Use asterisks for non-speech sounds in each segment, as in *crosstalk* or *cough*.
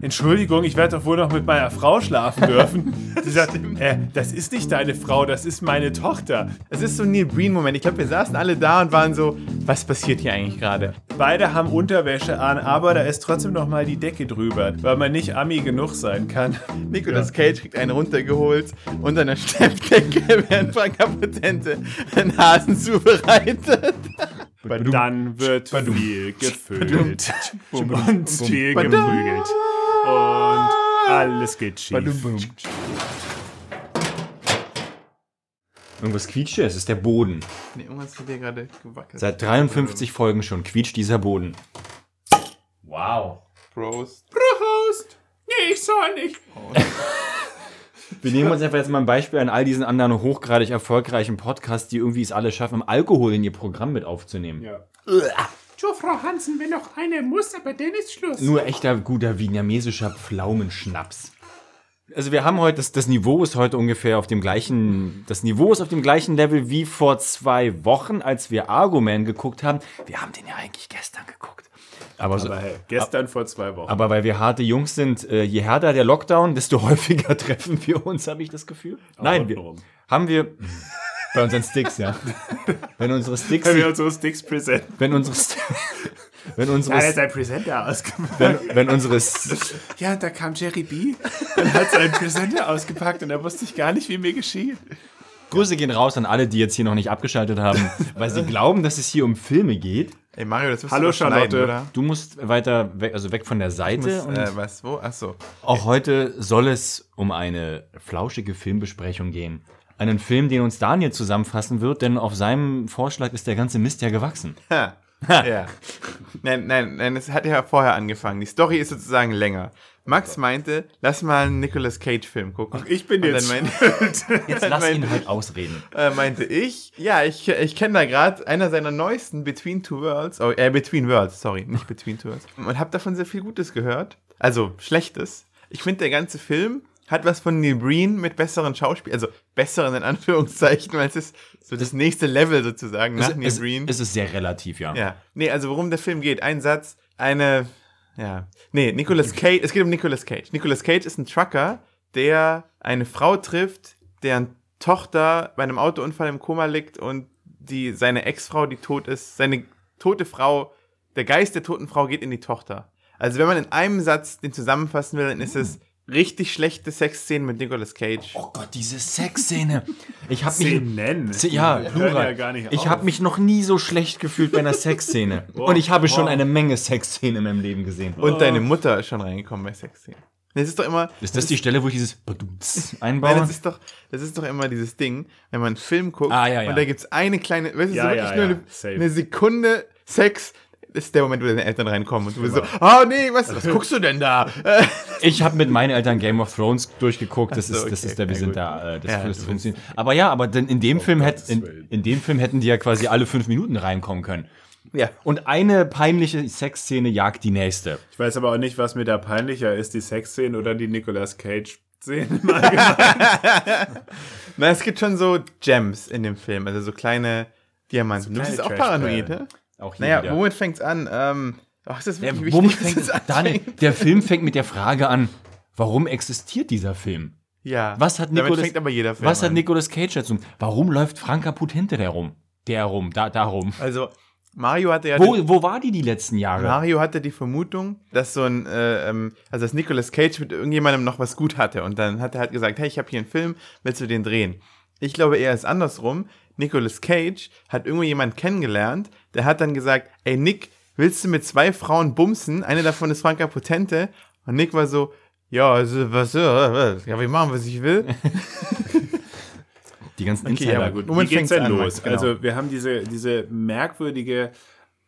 Entschuldigung, ich werde doch wohl noch mit meiner Frau schlafen dürfen. *laughs* Sie sagt, äh, das ist nicht deine Frau, das ist meine Tochter. Es ist so ein Neil Breen-Moment. Ich glaube, wir saßen alle da und waren so, was passiert hier eigentlich gerade? Beide haben Unterwäsche an, aber da ist trotzdem noch mal die Decke drüber, weil man nicht Ami genug sein kann. *laughs* Nicolas Cage kriegt einen runtergeholt unter einer Steppdecke, während Franka Potente einen Hasen zubereitet. Dann wird viel gefüllt und viel geprügelt. Und alles geht schief. Irgendwas quietscht hier, es ist der Boden. Nee, irgendwas hat hier gerade gewackelt. Seit 53 Folgen schon quietscht dieser Boden. Wow. Prost. Prost! Nee, ich soll nicht. *laughs* Wir nehmen uns einfach jetzt mal ein Beispiel an all diesen anderen hochgradig erfolgreichen Podcasts, die irgendwie es alle schaffen, Alkohol in ihr Programm mit aufzunehmen. Ja. Jo, Frau Hansen, wenn noch eine muss, aber dann ist Schluss. Nur echter guter vietnamesischer Pflaumenschnaps. Also wir haben heute, das, das Niveau ist heute ungefähr auf dem gleichen, das Niveau ist auf dem gleichen Level wie vor zwei Wochen, als wir Argument geguckt haben. Wir haben den ja eigentlich gestern geguckt. Aber, so, Aber hey, gestern vor zwei Wochen. aber weil wir harte Jungs sind, äh, je härter der Lockdown, desto *laughs* häufiger treffen wir uns, habe ich das Gefühl. Nein, wir, haben wir bei unseren Sticks, ja. Wenn unsere Sticks, Können wir unsere Sticks präsenten? wenn unsere, St- *laughs* wenn unsere, Ja, er hat sein Präsenter ausgepackt. wenn, wenn unsere, Ja, da kam Jerry B. und hat seinen Präsenter ausgepackt und da wusste ich gar nicht, wie mir geschieht. Grüße gehen raus an alle, die jetzt hier noch nicht abgeschaltet haben, weil sie glauben, dass es hier um Filme geht. Ey, Mario, das Hallo, schneiden, Charlotte. oder? Du musst weiter weg, also weg von der Seite. und Äh, was, wo? Achso. auch heute soll es um eine flauschige Filmbesprechung gehen. Einen Film, den uns Daniel zusammenfassen wird, denn auf seinem Vorschlag ist der ganze Mist ja gewachsen. Ha. *laughs* ja. Nein, nein, nein, es hat ja vorher angefangen. Die Story ist sozusagen länger. Max meinte, lass mal einen Nicolas Cage-Film gucken. Ich bin Und jetzt dann meinte, *laughs* Jetzt lass *laughs* meinte- ihn halt ausreden. äh, meinte ich, ja, ich, ich kenne da gerade einer seiner neuesten Between Two Worlds, oh, äh, Between Worlds, sorry, nicht Between Two Worlds. Und habe davon sehr viel Gutes gehört. Also, Schlechtes. Ich finde, der ganze Film hat was von Neil Breen mit besseren Schauspielern, also besseren in Anführungszeichen, weil es ist so das nächste Level sozusagen nach Es, Neil es, Breen. es ist sehr relativ, ja. Ja. Nee, also worum der Film geht. Ein Satz, eine. Ja. Nee, Nicolas Cage. Es geht um Nicolas Cage. Nicolas Cage ist ein Trucker, der eine Frau trifft, deren Tochter bei einem Autounfall im Koma liegt und die, seine Ex-Frau, die tot ist, seine tote Frau, der Geist der toten Frau geht in die Tochter. Also wenn man in einem Satz den zusammenfassen will, dann ist es richtig schlechte Sexszenen mit Nicolas Cage. Oh Gott, diese Sexszene. Ich habe mich Szenen. Ja, Plural. ja gar nicht ich habe mich noch nie so schlecht gefühlt bei einer Sexszene. *laughs* Und ich habe schon eine Menge Sexszenen in meinem Leben gesehen. Und deine Mutter ist schon reingekommen bei Sexszenen. Das ist doch immer. Ist das die Stelle, wo ich dieses Badumts *laughs* Nein, einbaue? das ist doch, das ist doch immer dieses Ding, wenn man einen Film guckt Ah, ja, ja. und da gibt es eine kleine, weißt du, Ja, so wirklich ja, nur eine, eine Sekunde Sex, das ist der Moment, wo deine Eltern reinkommen und du bist so, oh nee, was, was *laughs* guckst du denn da? *laughs* Ich habe mit meinen Eltern Game of Thrones durchgeguckt. Das, so, ist, das okay, ist der, wir ja, sind gut. da. Äh, das, Ja, das du funktioniert. Aber ja, aber denn in dem Film hätten in, in dem Film hätten die ja quasi alle fünf Minuten reinkommen können. ja. Und eine peinliche Sexszene jagt die nächste. Ich weiß aber auch nicht, was mir da peinlicher ist, die Sexszene oder die Nicolas Cage-Szene im Allgemeinen. *laughs* Na, es gibt schon so Gems in dem Film, also so kleine Diamanten. du kleine bist auch paranoid, ne? Auch hier Naja, wieder. womit fängt's an? Ähm, ach, ist das Der, wirklich womit wichtig, dass fängt, Daniel, anfängt? der Film fängt mit der Frage an, warum existiert dieser Film? Ja. Was hat Nicolas, fängt aber jeder Film was hat an. Nicolas Cage dazu? Warum läuft Franka Put hinter der rum? Der rum, da, darum. Also, Mario hatte ja... Wo, wo war die die letzten Jahre? Mario hatte die Vermutung, dass so ein, äh, ähm, also dass Nicolas Cage mit irgendjemandem noch was gut hatte. Und dann hat er halt gesagt, hey, ich habe hier einen Film, willst du den drehen? Ich glaube eher ist andersrum. Nicolas Cage hat irgendwo jemanden kennengelernt, der hat dann gesagt, ey Nick, willst du mit zwei Frauen bumsen? Eine davon ist Franka Potente. Und Nick war so, ja, also was, äh, was ja, ich machen, was ich will. Die ganzen Okay, Insider. aber gut. Wie Womit geht's denn an, los? Genau. Also wir haben diese, diese merkwürdige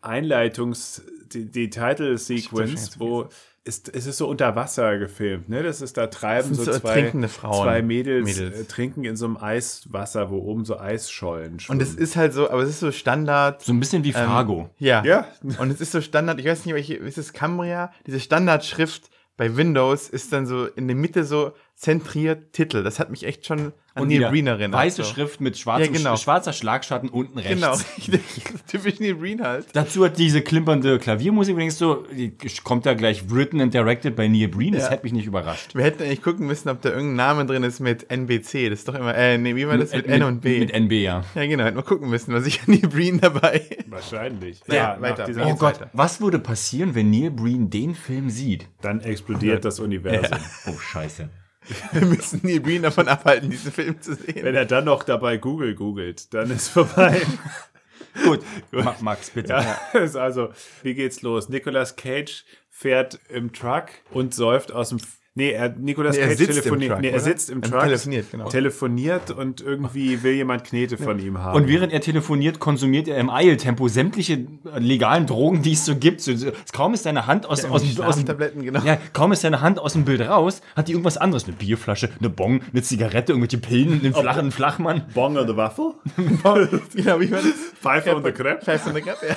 Einleitungs-, die, die Title-Sequence, wo ist, es ist so unter Wasser gefilmt, ne? Das ist da treiben Das so, so zwei, zwei Mädels, Mädels. Äh, trinken in so einem Eiswasser, wo oben so Eisschollen Und schwimmen. es ist halt so, aber es ist so Standard. So ein bisschen wie Fargo. Ja. ja, Und es ist so Standard, ich weiß nicht, welche, ist es Cambria? Diese Standardschrift bei Windows ist dann so in der Mitte so, zentriert Titel. Das hat mich echt schon Und Neil Breen erinnert. weiße so. Schrift mit schwarzem, Ja, genau. schwarzer Schlagschatten unten rechts. Genau. *laughs* Typisch Neil Breen halt. Dazu hat diese klimpernde Klaviermusik übrigens so, die kommt da gleich written and directed by Neil Breen, das Ja. hätte mich nicht überrascht. Wir hätten eigentlich gucken müssen, ob da irgendein Name drin ist mit NBC. Das ist doch immer, äh, nee, wie war das? Mit, N und B. Mit NB, ja. ja, genau, hätten wir gucken müssen. War sicher Neil Breen dabei. Wahrscheinlich. Ja, nach weiter. dieser Oh Oh Gott, weiter. was würde passieren, wenn Neil Breen den Film sieht? Dann explodiert das Universum. Oh, scheiße. *laughs* Wir müssen Neil Breen davon abhalten, diesen Film zu sehen. Wenn er dann noch dabei Google googelt, dann ist vorbei. *laughs* *laughs* Gut, Ma Max, bitte. Ja, also, wie geht's los? Nicolas Cage fährt im Truck und säuft aus dem. Nee, er, Nicolas Nee, er Cage sitzt im telefoniert. Truck, nee, er oder? sitzt im Truck. telefoniert, genau. Telefoniert und irgendwie will jemand Knete von ihm haben. Und während er telefoniert, konsumiert er im Eiltempo sämtliche legalen Drogen, die es so gibt. So, so, kaum ist seine Hand aus, aus, dem- aus dem Schlaftabletten, genau. Ja, kaum ist seine Hand aus dem Bild raus, hat die irgendwas anderes. Eine Bierflasche, eine Bong, eine Zigarette, irgendwelche Pillen, einen flachen Flachmann. Bong on the Waffle? Genau, wie war das? Pfeife on the Crepe? Pfeife von der Kappe. Ja.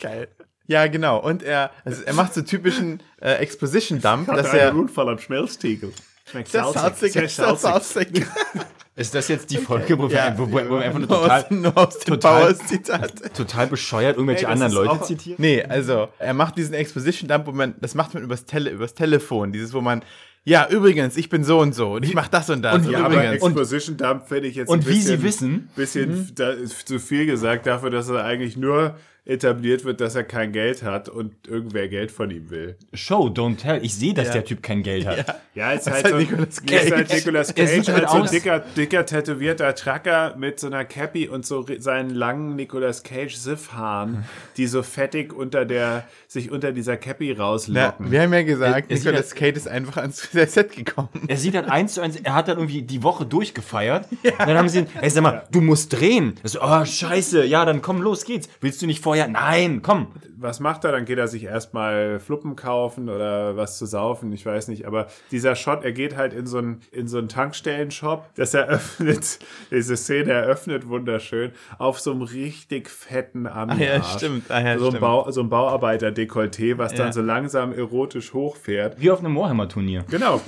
*laughs* Geil. Ja, genau. Und er, also er macht so typischen äh, Exposition-Dump, dass Hat er. einen Unfall am Schmelztiegel. Schmeckt Das salzig, Sehr das ist salzig. *laughs* Ist das jetzt die Folge, wo, Ja. wir, wo, wo wir einfach nur total, aus, nur aus dem total- Powers-Zitat. total bescheuert irgendwelche Ey, das anderen Leute zitieren? Nee, also er macht diesen Exposition-Dump, wo man, das macht man übers, Tele, übers Telefon. Dieses, wo man, ja, übrigens, ich bin so und so und ich mach das und das. Und- Und, Ja, aber übrigens. Exposition Dump finde ich jetzt Und ein wie Sie bisschen, wissen- bisschen da ist zu viel gesagt dafür, dass er eigentlich nur etabliert wird, dass er kein Geld hat und irgendwer Geld von ihm will. Show, don't tell. Ich sehe, dass Ja. der Typ kein Geld hat. Ja, ist Das halt, ist so, halt Nicolas ist halt Cage. Nicolas Er Cage, sieht halt halt so ein dicker, dicker, tätowierter Trucker mit so einer Cappy und so seinen langen Nicolas Cage Siffhaaren, *laughs* die so fettig unter der, sich unter dieser Cappy Na, rauslocken. wir haben ja gesagt, Er- er Nicolas Cage ist einfach ans *laughs* Set gekommen. Er sieht halt eins zu eins, er hat dann irgendwie die Woche durchgefeiert. Und dann haben sie ihn, ey, sag mal, du musst drehen. So, oh, scheiße, ja, dann komm, los geht's. Willst du nicht vorher? Nein, komm. was macht er? Dann geht er sich erstmal Fluppen kaufen oder was zu saufen, ich weiß nicht. Aber dieser Shot, er geht halt in so einen, in so einen Tankstellenshop, das eröffnet, *laughs* diese Szene eröffnet wunderschön, auf so einem richtig fetten ami Ah ja, stimmt. Ah ja, so, ein stimmt. Bau, so ein Bauarbeiter-Dekolleté, was Ja. dann so langsam erotisch hochfährt. Wie auf einem Warhammer-Turnier. Genau.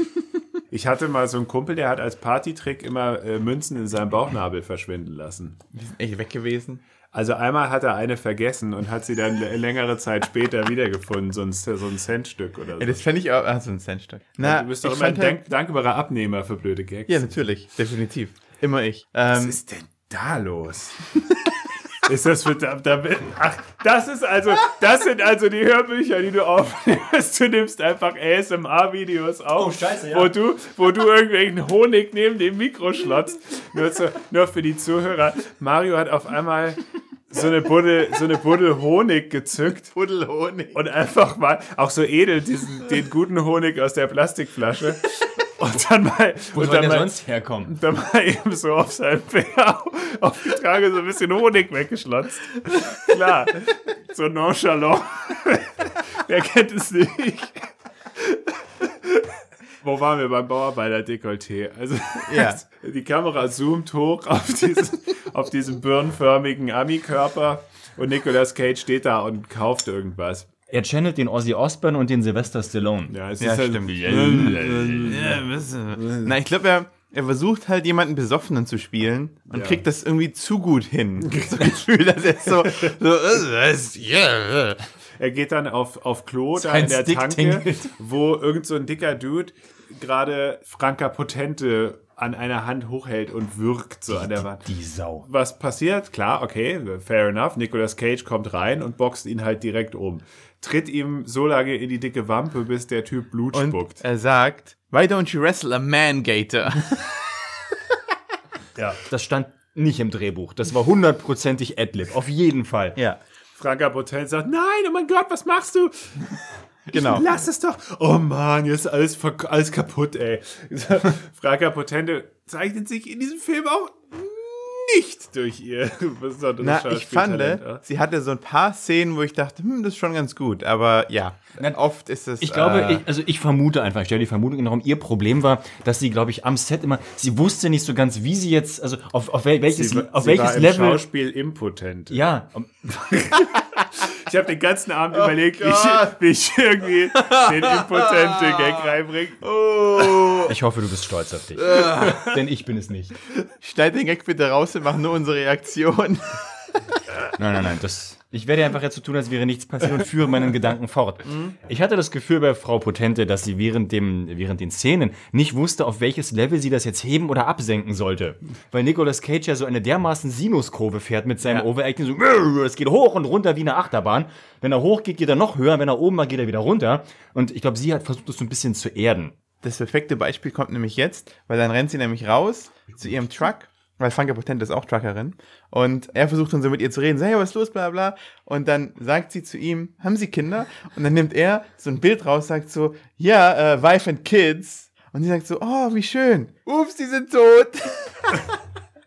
Ich hatte mal so einen Kumpel, der hat als Partytrick immer äh, Münzen in seinem Bauchnabel verschwinden lassen. Die sind echt weg gewesen. Also einmal hat er eine vergessen und hat sie dann längere Zeit später wiedergefunden, so ein, so ein Centstück oder so. Ja, das fände ich auch, also ein Centstück. Na, du bist doch immer ein halt- dank dankbarer Abnehmer für blöde Gags. Ja, natürlich, definitiv. Immer ich. Was Ähm, ist denn da los? *laughs* ist das für da, da, Ach, das ist also, das sind also die Hörbücher, die du aufnimmst. Du nimmst einfach ASMR-Videos auf, Oh, scheiße, ja. wo du, wo du irgendwelchen Honig neben dem Mikro schlotzt. Nur, zu, nur für die Zuhörer. Mario hat auf einmal so eine Buddel, so eine Buddel Honig gezückt. Pudelhonig. Und einfach mal, auch so edel, diesen, den guten Honig aus der Plastikflasche. Und dann mal, Wo und dann mal, sonst herkommen? dann mal eben so auf seinem Bär *laughs* aufgetragen, so ein bisschen Honig weggeschlotzt. Klar, so nonchalant. *laughs* Wer kennt es nicht? Wo waren wir beim Bauarbeiter-Dekolleté? Also, Ja. *laughs* die Kamera zoomt hoch auf diesen, auf diesen birnenförmigen Ami-Körper und Nicolas Cage steht da und kauft irgendwas. Er channelt den Ozzy Osbourne und den Sylvester Stallone. Ja, es Ja, ist halt- stimmt. Äh, Na, ich glaube, er, er versucht halt jemanden Besoffenen zu spielen und Ja. kriegt das irgendwie zu gut hin. *laughs* So ein Gefühl, dass er so, so ja, äh. Er geht dann auf, auf Klo da in der Stick Tanke, tingelt. wo irgend so ein dicker Dude gerade Franka Potente an einer Hand hochhält und wirkt so an der Wand. Die Sau. Was passiert? Klar, okay, fair enough. Nicolas Cage kommt rein und boxt ihn halt direkt um. Tritt ihm so lange in die dicke Wampe, bis der Typ Blut Und spuckt. er sagt, why don't you wrestle a man gator? *laughs* Ja. Das stand nicht im Drehbuch. Das war hundertprozentig Adlib. Auf jeden Fall. ja, Franka Potente sagt, nein, oh mein Gott, was machst du? *laughs* genau. Lass es doch. Oh Mann, jetzt ist alles, alles kaputt, ey. *laughs* Franka Potente zeichnet sich in diesem Film auch nicht durch ihr *laughs* besonderes Na, ich fand, aus. sie hatte so ein paar Szenen, wo ich dachte, hm, das ist schon ganz gut. Aber ja, Na, oft ist es. Ich glaube, äh, ich, also ich vermute einfach, ich stelle die Vermutung in den Raum, ihr Problem war, dass sie, glaube ich, am Set immer, sie wusste nicht so ganz, wie sie jetzt, also auf, auf wel- welches, Sie, auf sie welches war im Level. Schauspiel impotent. Ja, um, *laughs* Ich habe den ganzen Abend überlegt, wie ich, wie ich irgendwie den impotente Gag reinbringe. Oh. Ich hoffe, du bist stolz auf dich. Denn ich bin es nicht. Schneid den Gag bitte raus und mach nur unsere Reaktion. Nein, nein, nein. Das, ich werde einfach jetzt so tun, als wäre nichts passiert und führe meinen Gedanken fort. Ich hatte das Gefühl bei Frau Potente, dass sie während, dem, während den Szenen nicht wusste, auf welches Level sie das jetzt heben oder absenken sollte. Weil Nicolas Cage ja so eine dermaßen Sinuskurve fährt mit seinem Ja. Overacting. So, es geht hoch und runter wie eine Achterbahn. Wenn er hoch geht, geht er noch höher. Wenn er oben war, geht er wieder runter. Und ich glaube, sie hat versucht, das so ein bisschen zu erden. Das perfekte Beispiel kommt nämlich jetzt, weil dann rennt sie nämlich raus zu ihrem Truck, weil Franka Potent ist auch Truckerin. Und er versucht dann so mit ihr zu reden, so, hey, was ist los, bla bla. Und dann sagt sie zu ihm, haben Sie Kinder? Und dann nimmt er so ein Bild raus, sagt so, ja, äh, Wife and Kids. Und sie sagt so, oh, wie schön. Ups, die sind tot. *laughs*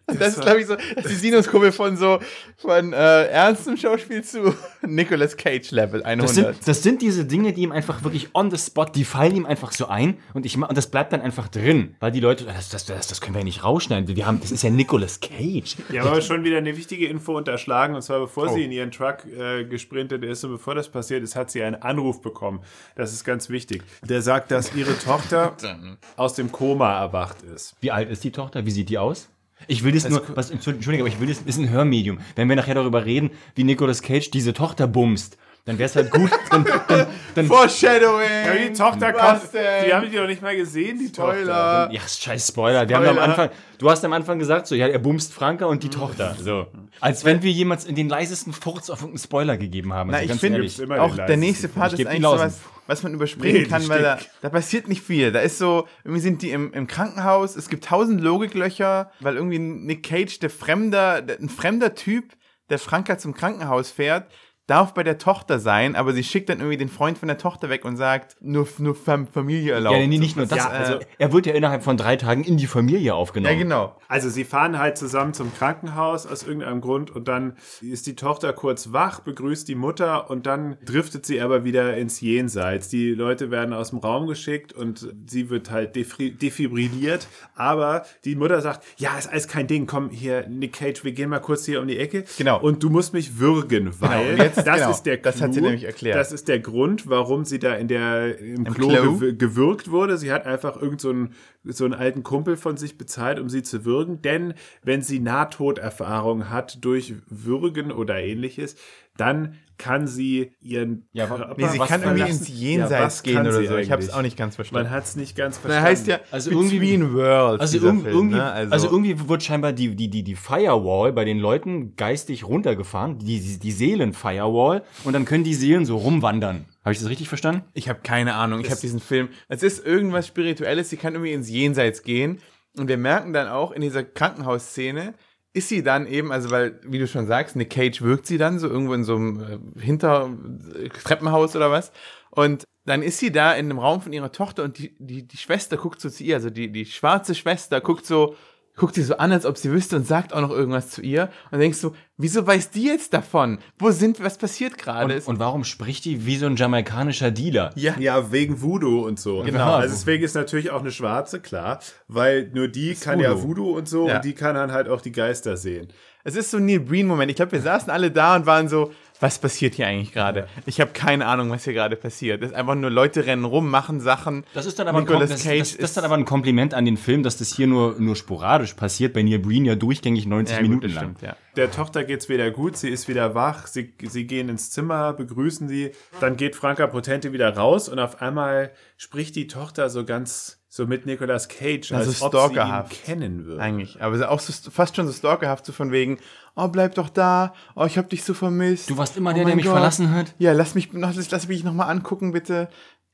Das ist, glaube ich, so das ist die Sinuskurve von so von äh, ernstem Schauspiel zu *laughs* Nicolas Cage Level 100. Das sind, das sind diese Dinge, die ihm einfach wirklich on the spot, die fallen ihm einfach so ein und, ich, ma- und das bleibt dann einfach drin. Weil die Leute, das, das, das, das können wir ja nicht rausschneiden. Wir haben, das ist ja Nicolas Cage. Ja, aber schon wieder eine wichtige Info unterschlagen. Und zwar bevor Oh. sie in ihren Truck äh, gesprintet ist und bevor das passiert ist, hat sie einen Anruf bekommen. Das ist ganz wichtig. Der sagt, dass ihre Tochter *laughs* aus dem Koma erwacht ist. Wie alt ist die Tochter? Wie sieht die aus? Ich will das nur, was, Entschuldigung, aber ich will das, das ist ein Hörmedium. Wenn wir nachher darüber reden, wie Nicolas Cage diese Tochter bumst, dann wäre es halt gut, dann, dann, dann Foreshadowing! Ja, die Tochter kommt. Die haben die doch nicht mal gesehen, die Tochter. Spoiler! Ja, scheiß Spoiler. Wir haben am Spoiler. Anfang, du hast am Anfang gesagt, so, ja, er bumst Franka und die Tochter. So. Als wenn wir jemals in den leisesten Furz auf irgendeinen Spoiler gegeben haben. Na, Also ich finde, auch der nächste Part ist eigentlich so Lausen. Was, man überspringen Nee, kann, weil da, da passiert nicht viel. Da ist so, irgendwie sind die im, im Krankenhaus, es gibt tausend Logiklöcher, weil irgendwie Nick Cage, der fremder, der, ein fremder Typ, der Franka zum Krankenhaus fährt, darf bei der Tochter sein, aber sie schickt dann irgendwie den Freund von der Tochter weg und sagt, nur, nur Fam Familie erlaubt. ja, nee, nicht nur das. Ja, also, also- er wird ja innerhalb von drei Tagen in die Familie aufgenommen. Ja, genau. Also sie fahren halt zusammen zum Krankenhaus aus irgendeinem Grund und dann ist die Tochter kurz wach, begrüßt die Mutter und dann driftet sie aber wieder ins Jenseits. Die Leute werden aus dem Raum geschickt und sie wird halt defibrilliert, aber die Mutter sagt, ja, ist alles kein Ding, komm hier, Nick Cage, wir gehen mal kurz hier um die Ecke. Genau. Und du musst mich würgen, weil und das genau, ist der das hat sie Clou, nämlich erklärt. Das ist der Grund, warum sie da in der, im, Klo, Klo? gew- gewürgt wurde. Sie hat einfach irgend so einen, so einen alten Kumpel von sich bezahlt, um sie zu würgen. Denn wenn sie Nahtoderfahrung hat durch Würgen oder ähnliches, dann kann sie ihren Ja, Körper Nee, sie Was kann irgendwie verlassen. ins Jenseits was gehen oder so. Ich habe es auch nicht ganz Man verstanden. hat es nicht ganz verstanden. heißt ja Also Between irgendwie- Worlds. Also, irg Film, irgendwie, ne? also, irgendwie wird scheinbar die, die, die, die Firewall bei den Leuten geistig runtergefahren, die, die, die Seelen-Firewall, und dann können die Seelen so rumwandern. Habe ich das richtig verstanden? Ich habe keine Ahnung. Ich habe diesen Film. Es ist irgendwas Spirituelles. Sie kann irgendwie ins Jenseits gehen. Und wir merken dann auch in dieser Krankenhausszene, ist sie dann eben, also weil, wie du schon sagst, Nick Cage wirkt sie dann so irgendwo in so einem äh, Hinter äh, oder was. Und dann ist sie da in einem Raum von ihrer Tochter und die, die, die Schwester guckt so zu ihr, also die, die schwarze Schwester guckt so, guckt sie so an, als ob sie wüsste und sagt auch noch irgendwas zu ihr. Und denkst so, wieso weiß die jetzt davon? Wo sind, was passiert gerade? Und, und warum spricht die wie so ein jamaikanischer Dealer? ja. Ja, wegen Voodoo und so. Genau. Also deswegen ist natürlich auch eine schwarze, klar, weil nur die kann ja Voodoo. Voodoo und so Ja. und die kann dann halt auch die Geister sehen. Es ist so ein Neil Breen-Moment. Ich glaube, wir saßen alle da und waren so, was passiert hier eigentlich gerade? Ich habe keine Ahnung, was hier gerade passiert. Es ist einfach nur Leute rennen rum, machen Sachen. Das ist dann aber, ein, Nicolas Kom- das, Cage das, das ist- ist dann aber ein Kompliment an den Film, dass das hier nur, nur sporadisch passiert, bei Neil Breen ja durchgängig 90 Ja, gut, Minuten lang. stimmt, ja. Der Tochter geht's wieder gut, sie ist wieder wach, sie, sie gehen ins Zimmer, begrüßen sie, dann geht Franka Potente wieder raus und auf einmal spricht die Tochter so ganz, so mit Nicolas Cage, Also als ob sie ihn stalkerhaft. kennen würde. Eigentlich. Aber auch so, fast schon so stalkerhaft, so von wegen, oh, bleib doch da, oh, ich hab dich so vermisst. Du warst immer oh der, der mich Gott. verlassen hat. Ja, lass mich noch, lass, lass mich noch mal angucken, bitte.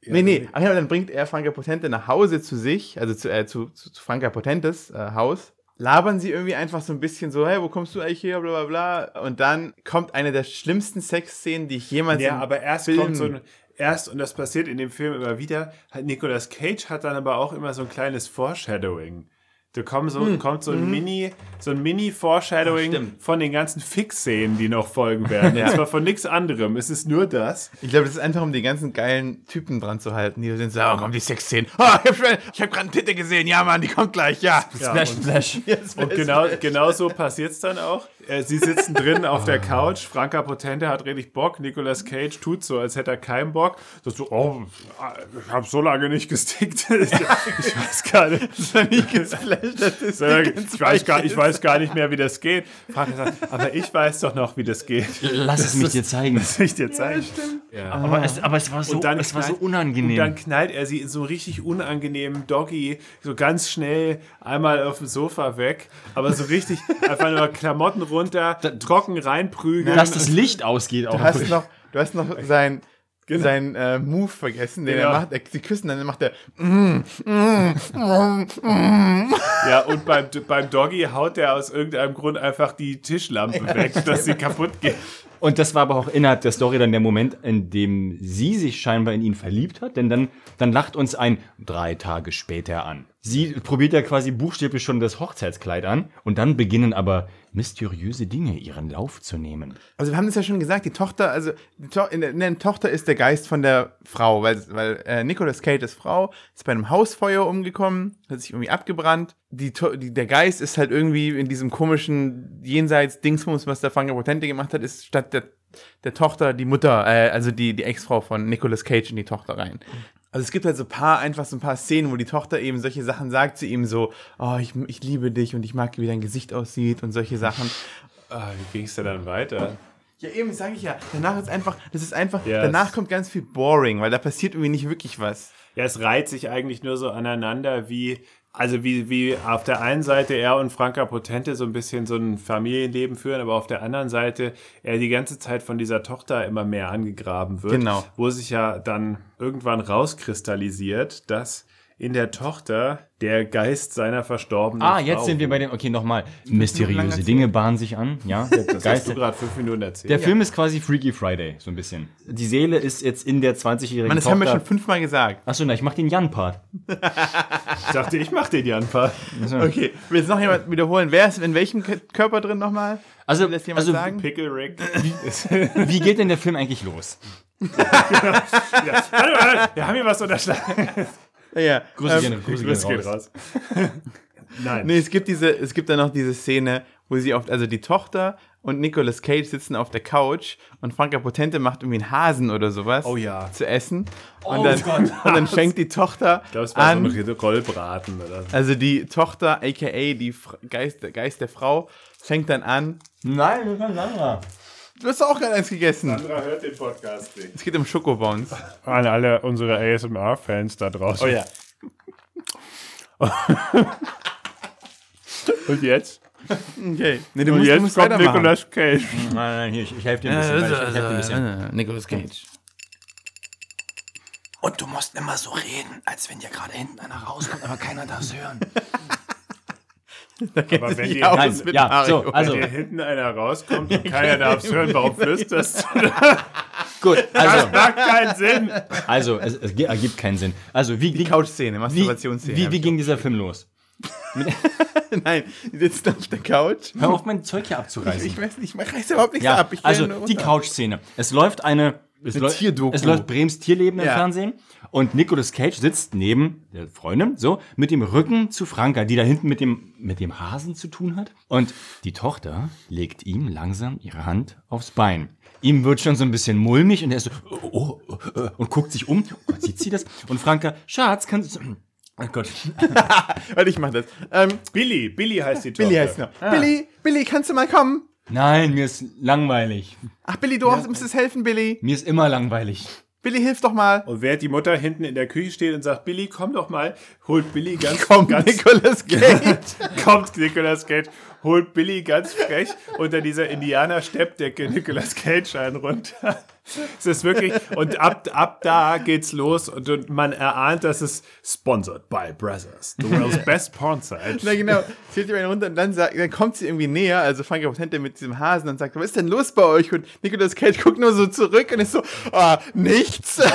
nee, nee. Ach ja, dann bringt er Franka Potente nach Hause zu sich, also zu, äh, zu, zu, zu Franka Potentes äh, Haus. Labern sie irgendwie einfach so ein bisschen so, hey, wo kommst du eigentlich her, bla bla bla. Und dann kommt eine der schlimmsten Sexszenen, die ich jemals Ja, in aber erst Filmen- kommt so ein, erst, und das passiert in dem Film immer wieder, hat Nicolas Cage hat dann aber auch immer so ein kleines Foreshadowing. Da kommt so, kommt so ein Mini, so ein Mini-Foreshadowing von den ganzen Fix-Szenen, die noch folgen werden. Ja. Und zwar von nichts anderem. Es ist nur das. Ich glaube, das ist einfach, um die ganzen geilen Typen dran zu halten, die sind so, oh, kommt die Sexszenen. Oh, ich hab, schon- ich hab gerade eine Titte gesehen. Ja, Mann, die kommt gleich. Ja. Ja, Splash, und- splash. Und genau, genau so passiert es dann auch. Äh, sie sitzen drin auf der Couch. Franka Potente hat richtig Bock. Nicolas Cage tut so, als hätte er keinen Bock. So, so oh, ich habe so lange nicht gestickt. *laughs* ich weiß gar nicht. *laughs* Ich weiß, gar, ich weiß gar nicht mehr, wie das geht. Franka sagt, aber ich weiß doch noch, wie das geht. Lass es mich dir zeigen. Das will ich dir zeigen. Ja, Aber es, aber es war so, Und dann es war so knallt- unangenehm. Und dann knallt er sie in so richtig unangenehmen Doggy so ganz schnell einmal auf dem Sofa weg. Aber so richtig einfach nur Klamotten runter, trocken reinprügeln. dass das Licht ausgeht auch. Du hast noch, du hast noch sein, *laughs* Genau. sein äh, Move vergessen, den Genau. er macht. Er, sie küssen, dann macht er. Ja, und beim, beim Doggy haut er aus irgendeinem Grund einfach die Tischlampe weg, dass sie kaputt geht. Und das war aber auch innerhalb der Story dann der Moment, in dem sie sich scheinbar in ihn verliebt hat, denn dann, dann lacht uns ein drei Tage später an. Sie probiert ja quasi buchstäblich schon das Hochzeitskleid an und dann beginnen aber mysteriöse Dinge ihren Lauf zu nehmen. Also wir haben das ja schon gesagt, die Tochter, also die to in, der, in der Tochter ist der Geist von der Frau, weil, weil äh, Nicolas Cage ist Frau, ist bei einem Hausfeuer umgekommen, hat sich irgendwie abgebrannt. Die, die, der Geist ist halt irgendwie in diesem komischen Jenseits-Dingsbums, was der Franka Potente gemacht hat, ist statt der, der Tochter die Mutter, äh, also die, die Ex-Frau von Nicolas Cage in die Tochter rein. Also es gibt halt so ein paar, einfach so ein paar Szenen, wo die Tochter eben solche Sachen sagt zu ihm so, oh, ich, ich liebe dich und ich mag, wie dein Gesicht aussieht und solche Sachen. Ah, wie ging es denn dann weiter? Ja, eben, sage ich ja. Danach ist einfach, das ist einfach, Ja, danach kommt ganz viel boring, weil da passiert irgendwie nicht wirklich was. Ja, es reiht sich eigentlich nur so aneinander, wie, also wie, wie auf der einen Seite er und Franka Potente so ein bisschen so ein Familienleben führen, aber auf der anderen Seite er die ganze Zeit von dieser Tochter immer mehr angegraben wird. Genau. Wo sich ja dann irgendwann rauskristallisiert, dass in der Tochter der Geist seiner verstorbenen Ah, Frau jetzt sind wir bei den, okay, nochmal. Mysteriöse. Dinge bahnen sich an, ja. Der Das hast Geist, du gerade fünf Minuten erzählt. der Film ist quasi Freaky Friday, so ein bisschen. Die Seele ist jetzt in der 20-jährigen Man, das Tochter. haben wir schon fünfmal gesagt. Achso, na, ich mach den Jan-Part. *laughs* ich dachte, ich mach den Jan-Part. Okay, will jetzt noch jemand wiederholen? Wer ist in welchem Körper drin nochmal? Also, Will das jemand also sagen? Pickle Rick. wie geht denn der Film eigentlich los? *laughs* ja. Wir haben hier was unterschlagen. Ja, ja. Grüße Ähm, gehen, Grüße Grüß gehen raus. raus. *laughs* Nein. nee, es gibt diese, es gibt dann noch diese Szene, wo sie auf, also die Tochter und Nicolas Cage sitzen auf der Couch und Franka Potente macht irgendwie einen Hasen oder sowas Oh ja. zu essen. Und, Oh dann, Gott. *laughs* und dann schenkt die Tochter Ich glaube, es war an, so ein Rollbraten oder so. also die Tochter, aka die Geist, der Geist der Frau, schenkt dann an. Nein, das war ein anderer. Du hast auch gerade eins gegessen. Sandra hört den Podcast nicht. Es geht um Schokobones. An alle unsere ASMR-Fans da draußen. Oh ja. *laughs* Und jetzt? Okay. Nee, du Und musst, du jetzt musst kommt. Nicolas Cage. Nein, nein, hier, ich, ich helfe dir ein bisschen. weil ich, ich helf dir ein bisschen. Nicolas Cage. Und du musst immer so reden, als wenn dir gerade hinten einer rauskommt, aber keiner darf es hören. *laughs* Aber wenn Nein, mit ja, Mario. so, also, wenn dir hinten einer rauskommt *laughs* und keiner darf es hören, warum flüsterst du? *laughs* gut, also, Macht keinen Sinn. also, es, es ergibt keinen Sinn. Also, wie, wie, Couch-Szene, wie, Masturbationsszene. wie, wie ging dieser Film los? Nein, die sitzen auf der Couch. Hör auf, mein Zeug hier abzureißen. Ich weiß nicht, ich reiß überhaupt nichts Ja, ab. Ich also die. Couch-Szene. Es läuft eine, es, läuft- Tierdoku. es läuft Brems Tierleben im Ja. Fernsehen und Nicolas Cage sitzt neben der Freundin, so, mit dem Rücken zu Franka, die da hinten mit dem, mit dem Hasen zu tun hat. Und die Tochter legt ihm langsam ihre Hand aufs Bein. Ihm wird schon so ein bisschen mulmig und er ist so, oh, oh, oh, und guckt sich um. Oh Gott, sieht sie das? Und Franka, Schatz, kannst du, oh Gott. *laughs* Warte, ich mach das. Ähm, Billy, Billy heißt die Tochter. Billy heißt noch. Billy, Billy, kannst du mal kommen? Nein, mir ist langweilig. Ach, Billy, du musst helfen, Billy. Mir ist immer langweilig. Billy, hilf doch mal. Und während die Mutter hinten in der Küche steht und sagt, Billy, komm doch mal, holt Billy ganz, *laughs* Komm, ganz Nicolas *laughs* Cage. kommt Nicolas Cage, holt Billy ganz frech unter dieser Indianersteppdecke Nicolas Cage einen runter. Es ist wirklich, und ab, ab da geht's los und, und man erahnt, dass es sponsored by Brothers, the world's best porn site. Na genau, zählt einen runter und dann, sagt, dann kommt sie irgendwie näher, also Frank Potente mit diesem Hasen und sagt, was ist denn los bei euch? Und Nicolas Cage guckt nur so zurück und ist so, ah, nichts. *laughs*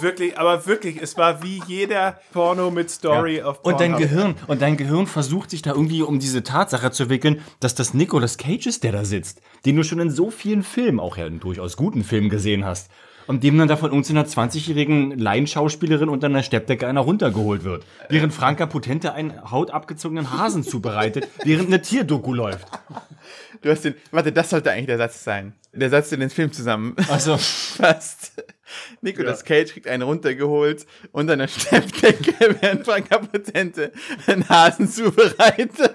Wirklich, aber wirklich, es war wie jeder Porno mit Story auf Und dein Pornhub. Gehirn, und dein Gehirn versucht sich da irgendwie um diese Tatsache zu wickeln, dass das Nicolas Cage ist, der da sitzt, den du schon in so vielen Filmen, auch ja in durchaus guten Filmen gesehen hast. Und dem dann da von uns in einer 20-jährigen Laienschauspielerin unter einer Steppdecke einer runtergeholt wird. Während Franka Potente einen hautabgezogenen Hasen zubereitet, *laughs* während eine Tierdoku läuft. Du hast den. Warte, das sollte eigentlich der Satz sein. Der Satz, der den Film Also, *laughs* Nicolas Cage kriegt einen runtergeholt und eine Steppdecke, während Franka Potente einen Hasen zubereitet. *laughs*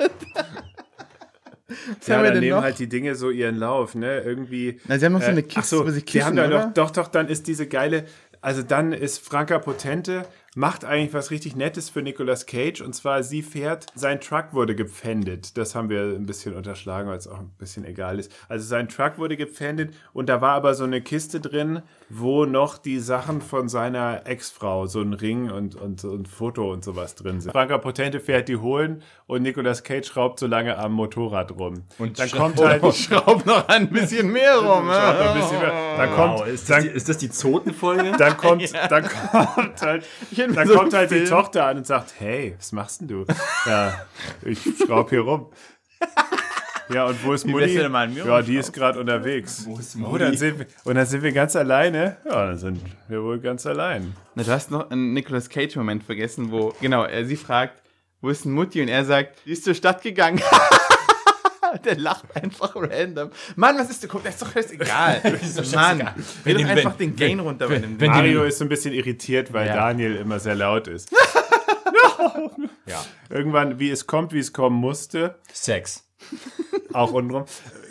Was Ja, dann nehmen noch? halt die Dinge so ihren Lauf, ne? Irgendwie. Na, sie haben noch so eine Äh, Kiste, ach so, wo sie kiffen, haben da noch, doch, doch, dann ist diese geile, also dann ist Franka Potente, macht eigentlich was richtig Nettes für Nicolas Cage und zwar sie fährt, sein Truck wurde gepfändet. Das haben wir ein bisschen unterschlagen, weil es auch ein bisschen egal ist. Also sein Truck wurde gepfändet und da war aber so eine Kiste drin, wo noch die Sachen von seiner Ex-Frau, so ein Ring und, und, und Foto und sowas drin sind. Franka Potente fährt die holen und Nicolas Cage schraubt so lange am Motorrad rum. Und dann kommt halt *laughs* Schraub noch ein bisschen mehr rum. Ja. ein bisschen mehr. Dann kommt, wow, ist, das dann, die, ist das die Zotenfolge? dann kommt, *laughs* dann kommt halt, kenn dann so kommt halt die Film. Tochter an und sagt, hey, was machst denn du? Ja, ich schraub hier rum. Ja, und wo ist Mutti? Ja, die ist gerade unterwegs. Wo ist Oh, dann sind wir, und dann sind wir ganz alleine. Ja, dann sind wir wohl ganz allein. Na, du hast noch einen Nicolas Cage-Moment vergessen, wo, genau, er sie fragt, wo ist denn Mutti? Und er sagt, die ist zur Stadt gegangen. *laughs* *laughs* Der lacht einfach random. Mann, was ist du? Guck, das ist doch *laughs* scheißegal. Mann, Wenn doch einfach wenn- den Gain runter wenn Ding. die- Mario ist so ein bisschen irritiert, weil Ja. Daniel immer sehr laut ist. *laughs* Ja. Irgendwann, wie es kommt, wie es kommen musste, Sex. auch untenrum.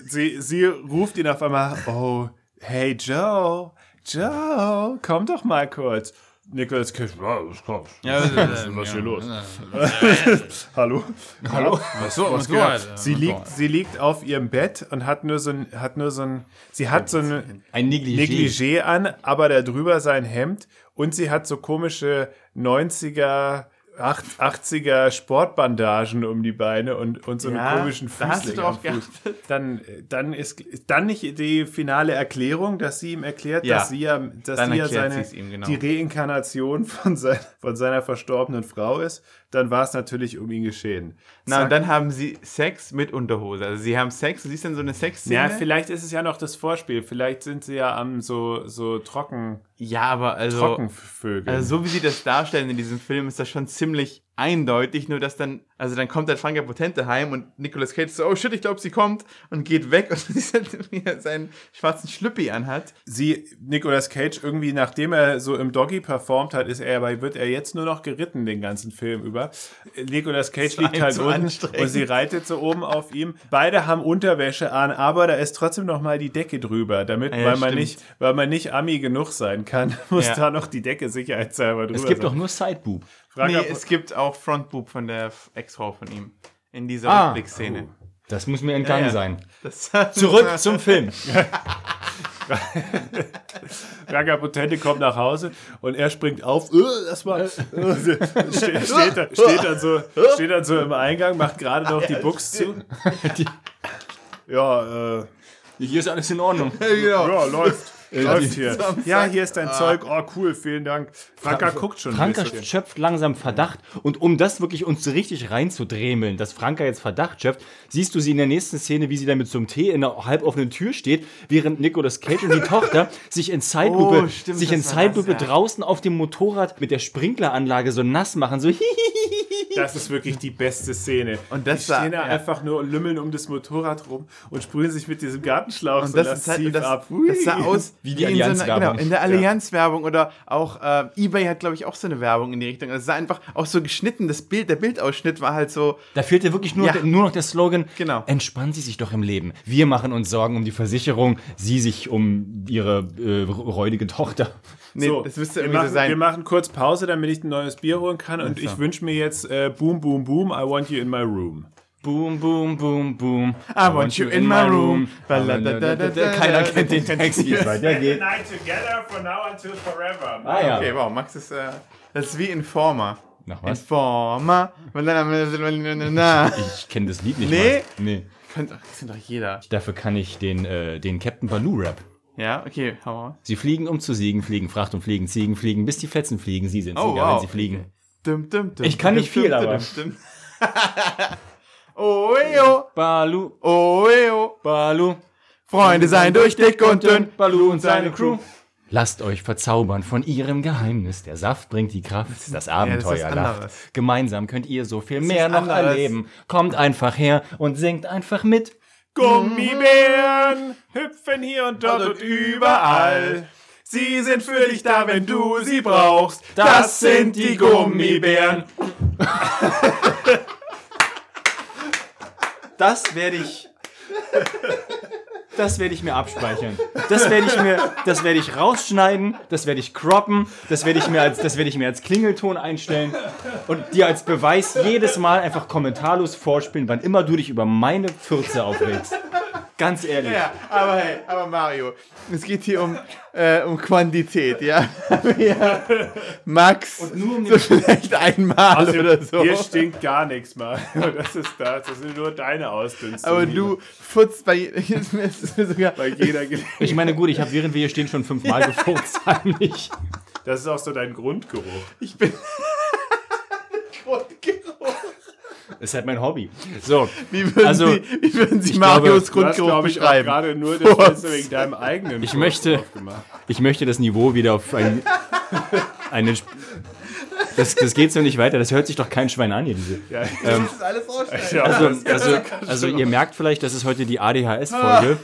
Sie, sie ruft ihn auf einmal, oh, hey Joe, Joe, komm doch mal kurz. Nicholas Cage, ja, das kommt. Ja, Was ist was hier los? *laughs* Hallo? Hallo? was so, was Ja, sie, liegt, sie liegt auf ihrem Bett und hat nur so ein, hat nur so ein, sie hat so ein Ein Negligé. Negligé an, aber darüber sein Hemd und sie hat so komische 90er, 80er Sportbandagen um die Beine und, und so Ja, einen komischen hast du Fußling am Fuß. Dann, dann ist dann nicht die finale Erklärung, dass sie ihm erklärt, Ja, dass sie ja, dass sie ja seine, ihm, genau. die Reinkarnation von, sein, von seiner verstorbenen Frau ist, dann war es natürlich um ihn geschehen. Na, Zack. und dann haben sie Sex mit Unterhose. Also sie haben Sex, du siehst dann so eine Sexszene. ja, vielleicht ist es ja noch das Vorspiel. Vielleicht sind sie ja am so, so trocken, ja, aber also, Trockenvögel. also so wie sie das darstellen in diesem Film, ist das schon ziemlich eindeutig, nur dass dann, also dann kommt halt Franka Potente heim und Nicolas Cage so, oh shit, ich glaube, sie kommt und geht weg und halt, wie er seinen schwarzen Schlüppi anhat. sie, Nicolas Cage, irgendwie, nachdem er so im Doggy performt hat, ist er, aber wird er jetzt nur noch geritten den ganzen Film über. Nicolas Cage liegt halt unten und sie reitet so oben auf ihm. Beide haben Unterwäsche an, aber da ist trotzdem noch mal die Decke drüber, damit, Ja, weil man nicht, weil man nicht Ami genug sein kann, *laughs* muss Ja. da noch die Decke sicherheitshalber drüber Es gibt sein. doch nur Sideboob. Frag Nee, ab- es gibt auch Frontboob von der Ex-Frau von ihm. In dieser Ah. Rückblickszene. Das muss mir entgangen Ja, ja. sein. Das *laughs* Zurück zum Film. *laughs* Raga Potente kommt nach Hause und er springt auf. "Äh, Das war, steht, steht, da, steht, dann so, steht dann so im Eingang, macht gerade noch die Buchs zu. *laughs* Ja, äh, Hier ist alles in Ordnung. ja, läuft. Läuft die- hier. Ja, hier ist dein Zeug. Oh, cool, vielen Dank. Franka guckt schon Franka schöpft langsam Verdacht. Und um das wirklich uns richtig reinzudremeln, dass Franka jetzt Verdacht schöpft, siehst du sie in der nächsten Szene, wie sie da mit so einem Tee in einer halboffenen Tür steht, während Nicolas Cage und die Tochter *laughs* sich in Zeitlupe, Oh, stimmt, sich in Zeitlupe das, ja. draußen auf dem Motorrad mit der Sprinkleranlage so nass machen. So *laughs* Das ist wirklich die beste Szene. Und das die stehen war- da ja. einfach nur lümmeln um das Motorrad rum und sprühen sich mit diesem Gartenschlauch Und so das, halt, das, ab. das sah aus *laughs* Wie die in so Allianz-Werbung. genau, in der Allianz-Werbung oder auch äh, eBay hat, glaube ich, auch so eine Werbung in die Richtung. Es sah einfach auch so geschnitten, das Bild, der Bildausschnitt war halt so, Da fehlt dir wirklich nur, Ja. nur noch der Slogan. Genau. Entspannen Sie sich doch im Leben. Wir machen uns Sorgen um die Versicherung, Sie sich um Ihre äh, räudige Tochter. Nee, so, das müsste wir irgendwie machen, so sein. Wir machen kurz Pause, damit ich ein neues Bier holen kann. Und Ach so. ich wünsche mir jetzt äh, Boom, Boom, Boom, I want you in my room. Boom, boom, boom, boom. I want you in my room. Keiner kennt den Text, wie es weitergeht. together from now until forever. Ah ja. Okay, wow, Max ist, äh, das ist wie Informer. Nach was? Informer. Ich kenne das Lied nicht Nee. mal. Nee. Das kennt doch jeder. Dafür kann ich den, äh, den Captain Baloo Rap. Ja, okay, hau mal. Sie fliegen, um zu siegen, fliegen Fracht und fliegen, Ziegen fliegen, bis die Fetzen fliegen. Sie sind Oh, Sieger, wow. wenn sie fliegen. Dum, dum, dum, Ich kann nicht viel, aber- dum, dum. *laughs* oh, eo, Baloo, oh, eo. Baloo. Freunde sein durch dick und dünn. Baloo und seine Crew. Lasst euch verzaubern von ihrem Geheimnis. Der Saft bringt die Kraft, das, das Abenteuer ist lacht. anderes. Gemeinsam könnt ihr so viel mehr ist noch anderes. erleben. Kommt einfach her und singt einfach mit. Gummibären hüpfen hier und dort und überall. Sie sind für dich da, wenn du sie brauchst. Das sind die Gummibären. Das werde ich. Das werde ich mir abspeichern. Das werde ich mir, das werde ich rausschneiden, das werde ich croppen, das werde ich mir als, das werde ich mir als Klingelton einstellen und dir als Beweis jedes Mal einfach kommentarlos vorspielen, wann immer du dich über meine Fürze aufregst. Ganz ehrlich. Ja, aber hey, aber Mario, es geht hier um, äh, um Quantität, ja? *laughs* ja. Max, nur um so vielleicht einmal oder so. Hier stinkt gar nichts mal. Das ist das. Das sind nur deine Ausdünstungen. Aber du futzt bei, *laughs* sogar, Bei jeder Gelegenheit. Ich meine, gut, ich habe während wir hier stehen schon fünfmal gefurzt eigentlich. Das ist auch so dein Grundgeruch. ich bin ist halt mein Hobby. So, Wie würden Also, Sie, wie würden Sie ich Marios Grundgeruch glaube ich, beschreiben? gerade nur das Fenster wegen deinem eigenen Ich möchte- ich möchte das Niveau wieder auf ein, eine. Das, das geht so nicht weiter. Das hört sich doch kein Schwein an hier. Diese. Ja, Das ist alles ja, Also, das- also, also ihr merkt vielleicht, das ist heute die ADHS-Folge.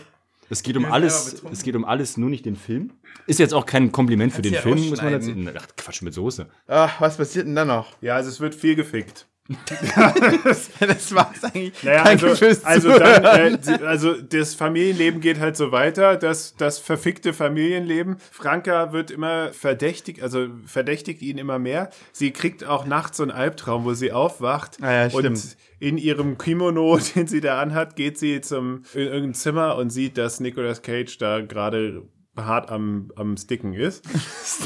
Es geht um alles, es geht um alles, nur nicht den Film. Ist jetzt auch kein Kompliment für den ja Film, muss man jetzt. rausschneiden. Ach, Quatsch mit Soße. Ach, was passiert denn da noch? ja, also es wird viel gefickt. Das war's eigentlich. Naja, Danke also, fürs also, dann, äh, die- also das Familienleben geht halt so weiter, das, das verfickte Familienleben. Franka wird immer verdächtig, also verdächtigt ihn immer mehr. Sie kriegt auch nachts so einen Albtraum, wo sie aufwacht Ah ja, und in ihrem Kimono, *laughs* den sie da anhat, geht sie zum in irgendein Zimmer und sieht, dass Nicolas Cage da gerade hart am, am Sticken ist.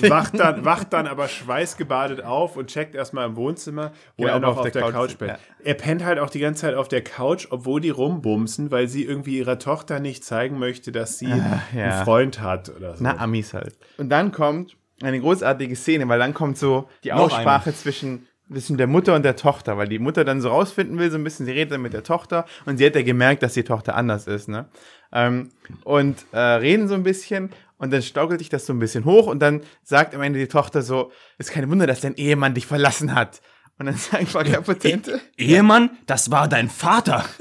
*laughs* wacht, dann, wacht dann aber schweißgebadet auf und checkt erstmal im Wohnzimmer, wo Genau, er noch auf, der, Couch pennt. ja. Er pennt halt auch die ganze Zeit auf der Couch, obwohl die rumbumsen, weil sie irgendwie ihrer Tochter nicht zeigen möchte, dass sie ja. einen Freund hat oder so. Na, Amis halt. Und dann kommt eine großartige Szene, weil dann kommt so die Aussprache zwischen, zwischen der Mutter und der Tochter, weil die Mutter dann so rausfinden will, so ein bisschen, sie redet dann mit der Tochter und sie hat ja gemerkt, dass die Tochter anders ist, ne? Ähm, und äh, reden so ein bisschen und dann staukelt sich das so ein bisschen hoch und dann sagt am Ende die Tochter so, ist kein Wunder, dass dein Ehemann dich verlassen hat. Und dann sagen Frau Potente, Ehemann, das war dein Vater. *laughs*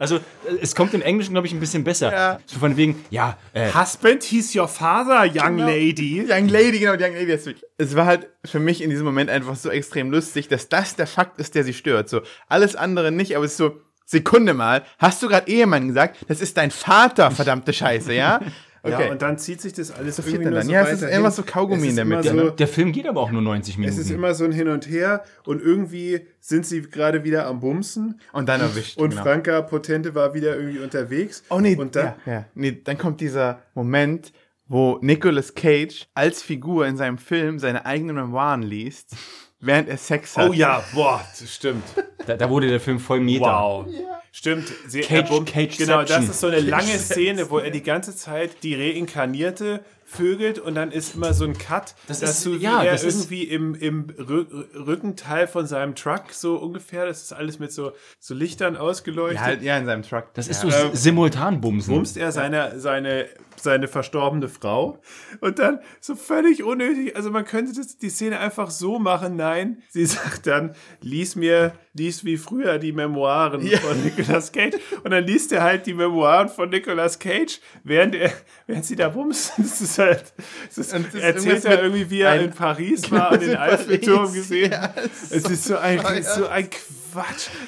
Also, es kommt im Englischen, glaube ich, ein bisschen besser. Ja. So von wegen, ja, äh, Husband, he's your father, young Genau. lady. Young Lady, genau, Young Lady. Es war halt für mich in diesem Moment einfach so extrem lustig, dass das der Fakt ist, der sie stört. So, alles andere nicht, aber es ist so, Sekunde mal, hast du gerade Ehemann gesagt? Das ist dein Vater, verdammte Scheiße, ja? *laughs* Okay. Ja, und dann zieht sich das alles passiert irgendwie nur dann? so Ja, es ist weiterhin. immer so Kaugummi in der Mitte, So, ne? der Film geht aber auch nur 90 Minuten. Es ist immer so ein Hin und Her und irgendwie sind sie gerade wieder am Bumsen und dann erwischt. und genau. Franka Potente war wieder irgendwie unterwegs. Oh nee, und dann, ja, ja. nee, dann kommt dieser Moment, wo Nicolas Cage als Figur in seinem Film seine eigenen Memoiren liest, während er Sex hat. Oh ja, boah, das stimmt. Da, da wurde der Film voll Meta. Wow. Stimmt. Sie, Cage- er bummt- Cageception. genau, das ist so eine lange Szene, wo er die ganze Zeit die Reinkarnierte vögelt und dann ist immer so ein Cut, Das dass ist- du ja, er das ist- irgendwie im, im Rü Rückenteil von seinem Truck so ungefähr, das ist alles mit so, so Lichtern ausgeleuchtet. Ja, halt, ja, in seinem Truck. Das ist so ähm, Simultanbumsen. bumst er seine, seine, seine verstorbene Frau. Und dann so völlig unnötig, also man könnte das, die Szene einfach so machen, nein, sie *laughs* sagt dann, lies mir, lies wie früher die Memoiren von Nicolas Cage. Und dann liest er halt die Memoiren von Nicolas Cage, während er, während sie da bumst, das *laughs* ist halt, das ist, das ist erzählt er irgendwie, wie er in Paris *laughs* war und den Eiffelturm gesehen. Ja, es ist so ein, so ein Quatsch.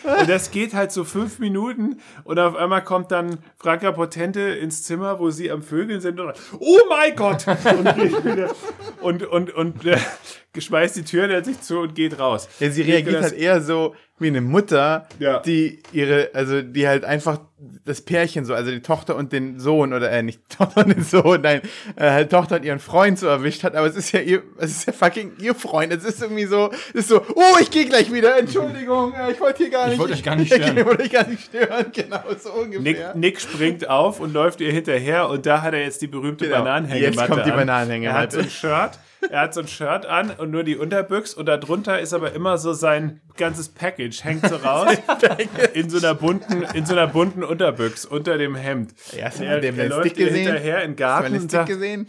Und das geht halt so fünf Minuten und auf einmal kommt dann Franka Potente ins Zimmer, wo sie am Vögeln sind und oh mein Gott! Und, und, und, und geschmeißt die Tür hinter sich zu und geht raus. Ja, sie reagiert halt eher so wie eine Mutter, Ja. die ihre, also die halt einfach das Pärchen so, also die Tochter und den Sohn oder äh, nicht *laughs* Tochter und den Sohn, nein, äh, halt Tochter und ihren Freund so erwischt hat, aber es ist ja ihr, es ist ja fucking ihr Freund. Es ist irgendwie so, es ist so, oh, ich gehe gleich wieder, Entschuldigung, äh, ich wollte hier gar nicht. wollte euch gar nicht *laughs* Ich stören. wollte euch gar nicht stören, *laughs* genau, so Nick, ungefähr. Nick springt auf und läuft ihr hinterher und da hat er jetzt die berühmte Genau. Bananenhängematte Jetzt kommt die an. Bananenhängematte. Er hat so ein Shirt, er hat so ein Shirt an und nur die Unterbüchs und darunter ist aber immer so sein ganzes Package, hängt so raus *laughs* in so einer bunten, in so einer bunten Unterbüchs unter dem Hemd. Ja, hast du er, den er läuft gesehen? hinterher in den Hast du Garten Stick sagt, gesehen?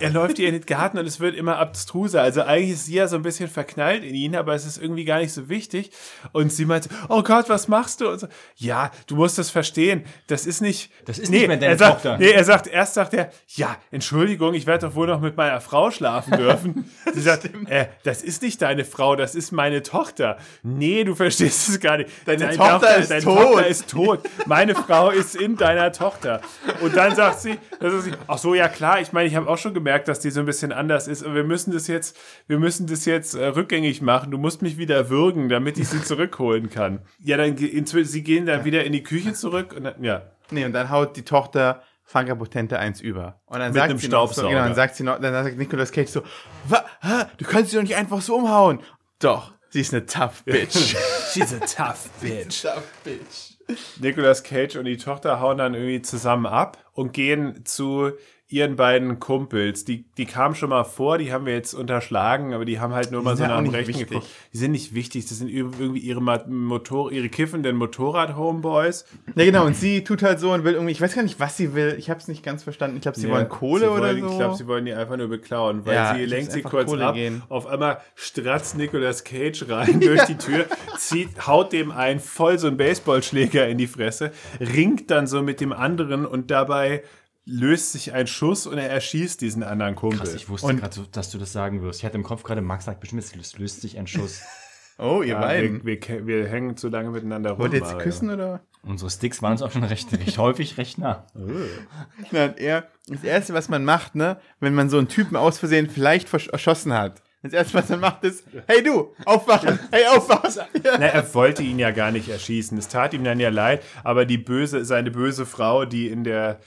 Er läuft ihr in den Garten und es wird immer abstruser. Also eigentlich ist sie ja so ein bisschen verknallt in ihn, aber es ist irgendwie gar nicht so wichtig. Und sie meint, oh Gott, was machst du? Und so, ja, du musst das verstehen. Das ist nicht. Das ist nicht mehr deine er sagt, Tochter. Nee, er sagt, erst sagt er, ja, Entschuldigung, ich werde doch wohl noch mit meiner Frau schlafen dürfen. *laughs* sie sagt, äh, das ist nicht deine Frau, das ist meine Tochter. Nee, du verstehst es gar nicht. Deine Tochter ist deine tot. Tochter ist tot. Meine Frau ist in deiner Tochter. Und dann sagt sie, dann sagt sie, ach so, ja klar, ich meine, ich habe auch schon gemerkt, dass die so ein bisschen anders ist, aber wir müssen das jetzt, wir müssen das jetzt äh, rückgängig machen. Du musst mich wieder würgen, damit ich sie *laughs* zurückholen kann. Ja, dann sie gehen dann wieder in die Küche zurück und dann, ja. Nee, und dann haut die Tochter Franka Potente eins über. Und dann Mit sagt einem sie noch so, Staubsauger. genau, dann sagt sie noch, dann sagt Nicolas Cage so, "Wa- hä? du kannst sie doch nicht einfach so umhauen. Doch, sie ist eine tough bitch. *laughs* She's a tough *laughs* bitch. tough bitch. Nicolas Cage und die Tochter hauen dann irgendwie zusammen ab und gehen zu ihren beiden Kumpels. Die, die kamen schon mal vor, die haben wir jetzt unterschlagen, aber die haben halt nur mal sind so ja nach dem Rechten geguckt. Die sind nicht wichtig, das sind irgendwie ihre Motor, ihre kiffenden Motorrad-Homeboys. Ja, genau, und sie tut halt so und will irgendwie, ich weiß gar nicht, was sie will, ich habe es nicht ganz verstanden. Ich glaube, sie wollen Kohle sie oder wollen, so. Ich glaube, sie wollen die einfach nur beklauen, weil Ja, sie lenkt sie kurz Kohle ab. gehen. Auf einmal stratzt Nicolas Cage rein *laughs* durch die Tür, zieht, haut dem einen voll so einen Baseballschläger in die Fresse, ringt dann so mit dem anderen und dabei löst sich ein Schuss und er erschießt diesen anderen Kumpel. Krass, ich wusste gerade, dass du das sagen wirst. Ich hatte im Kopf gerade, Max sagt bestimmt, es löst, sich ein Schuss. *laughs* oh, ihr ja, beiden. wir, wir, wir hängen zu lange miteinander rum. Wollt ihr jetzt Mario. küssen oder? Unsere Sticks waren uns auch schon recht, recht häufig recht nah. *laughs* Na, und er, das Erste, was man macht, ne, wenn man so einen Typen aus Versehen vielleicht erschossen hat. Das Erste, was man macht, ist, hey du, aufwachen, hey aufwachen. *laughs* Ja. Na, er wollte ihn ja gar nicht erschießen. Es tat ihm dann ja leid, aber die böse, seine böse Frau, die in der,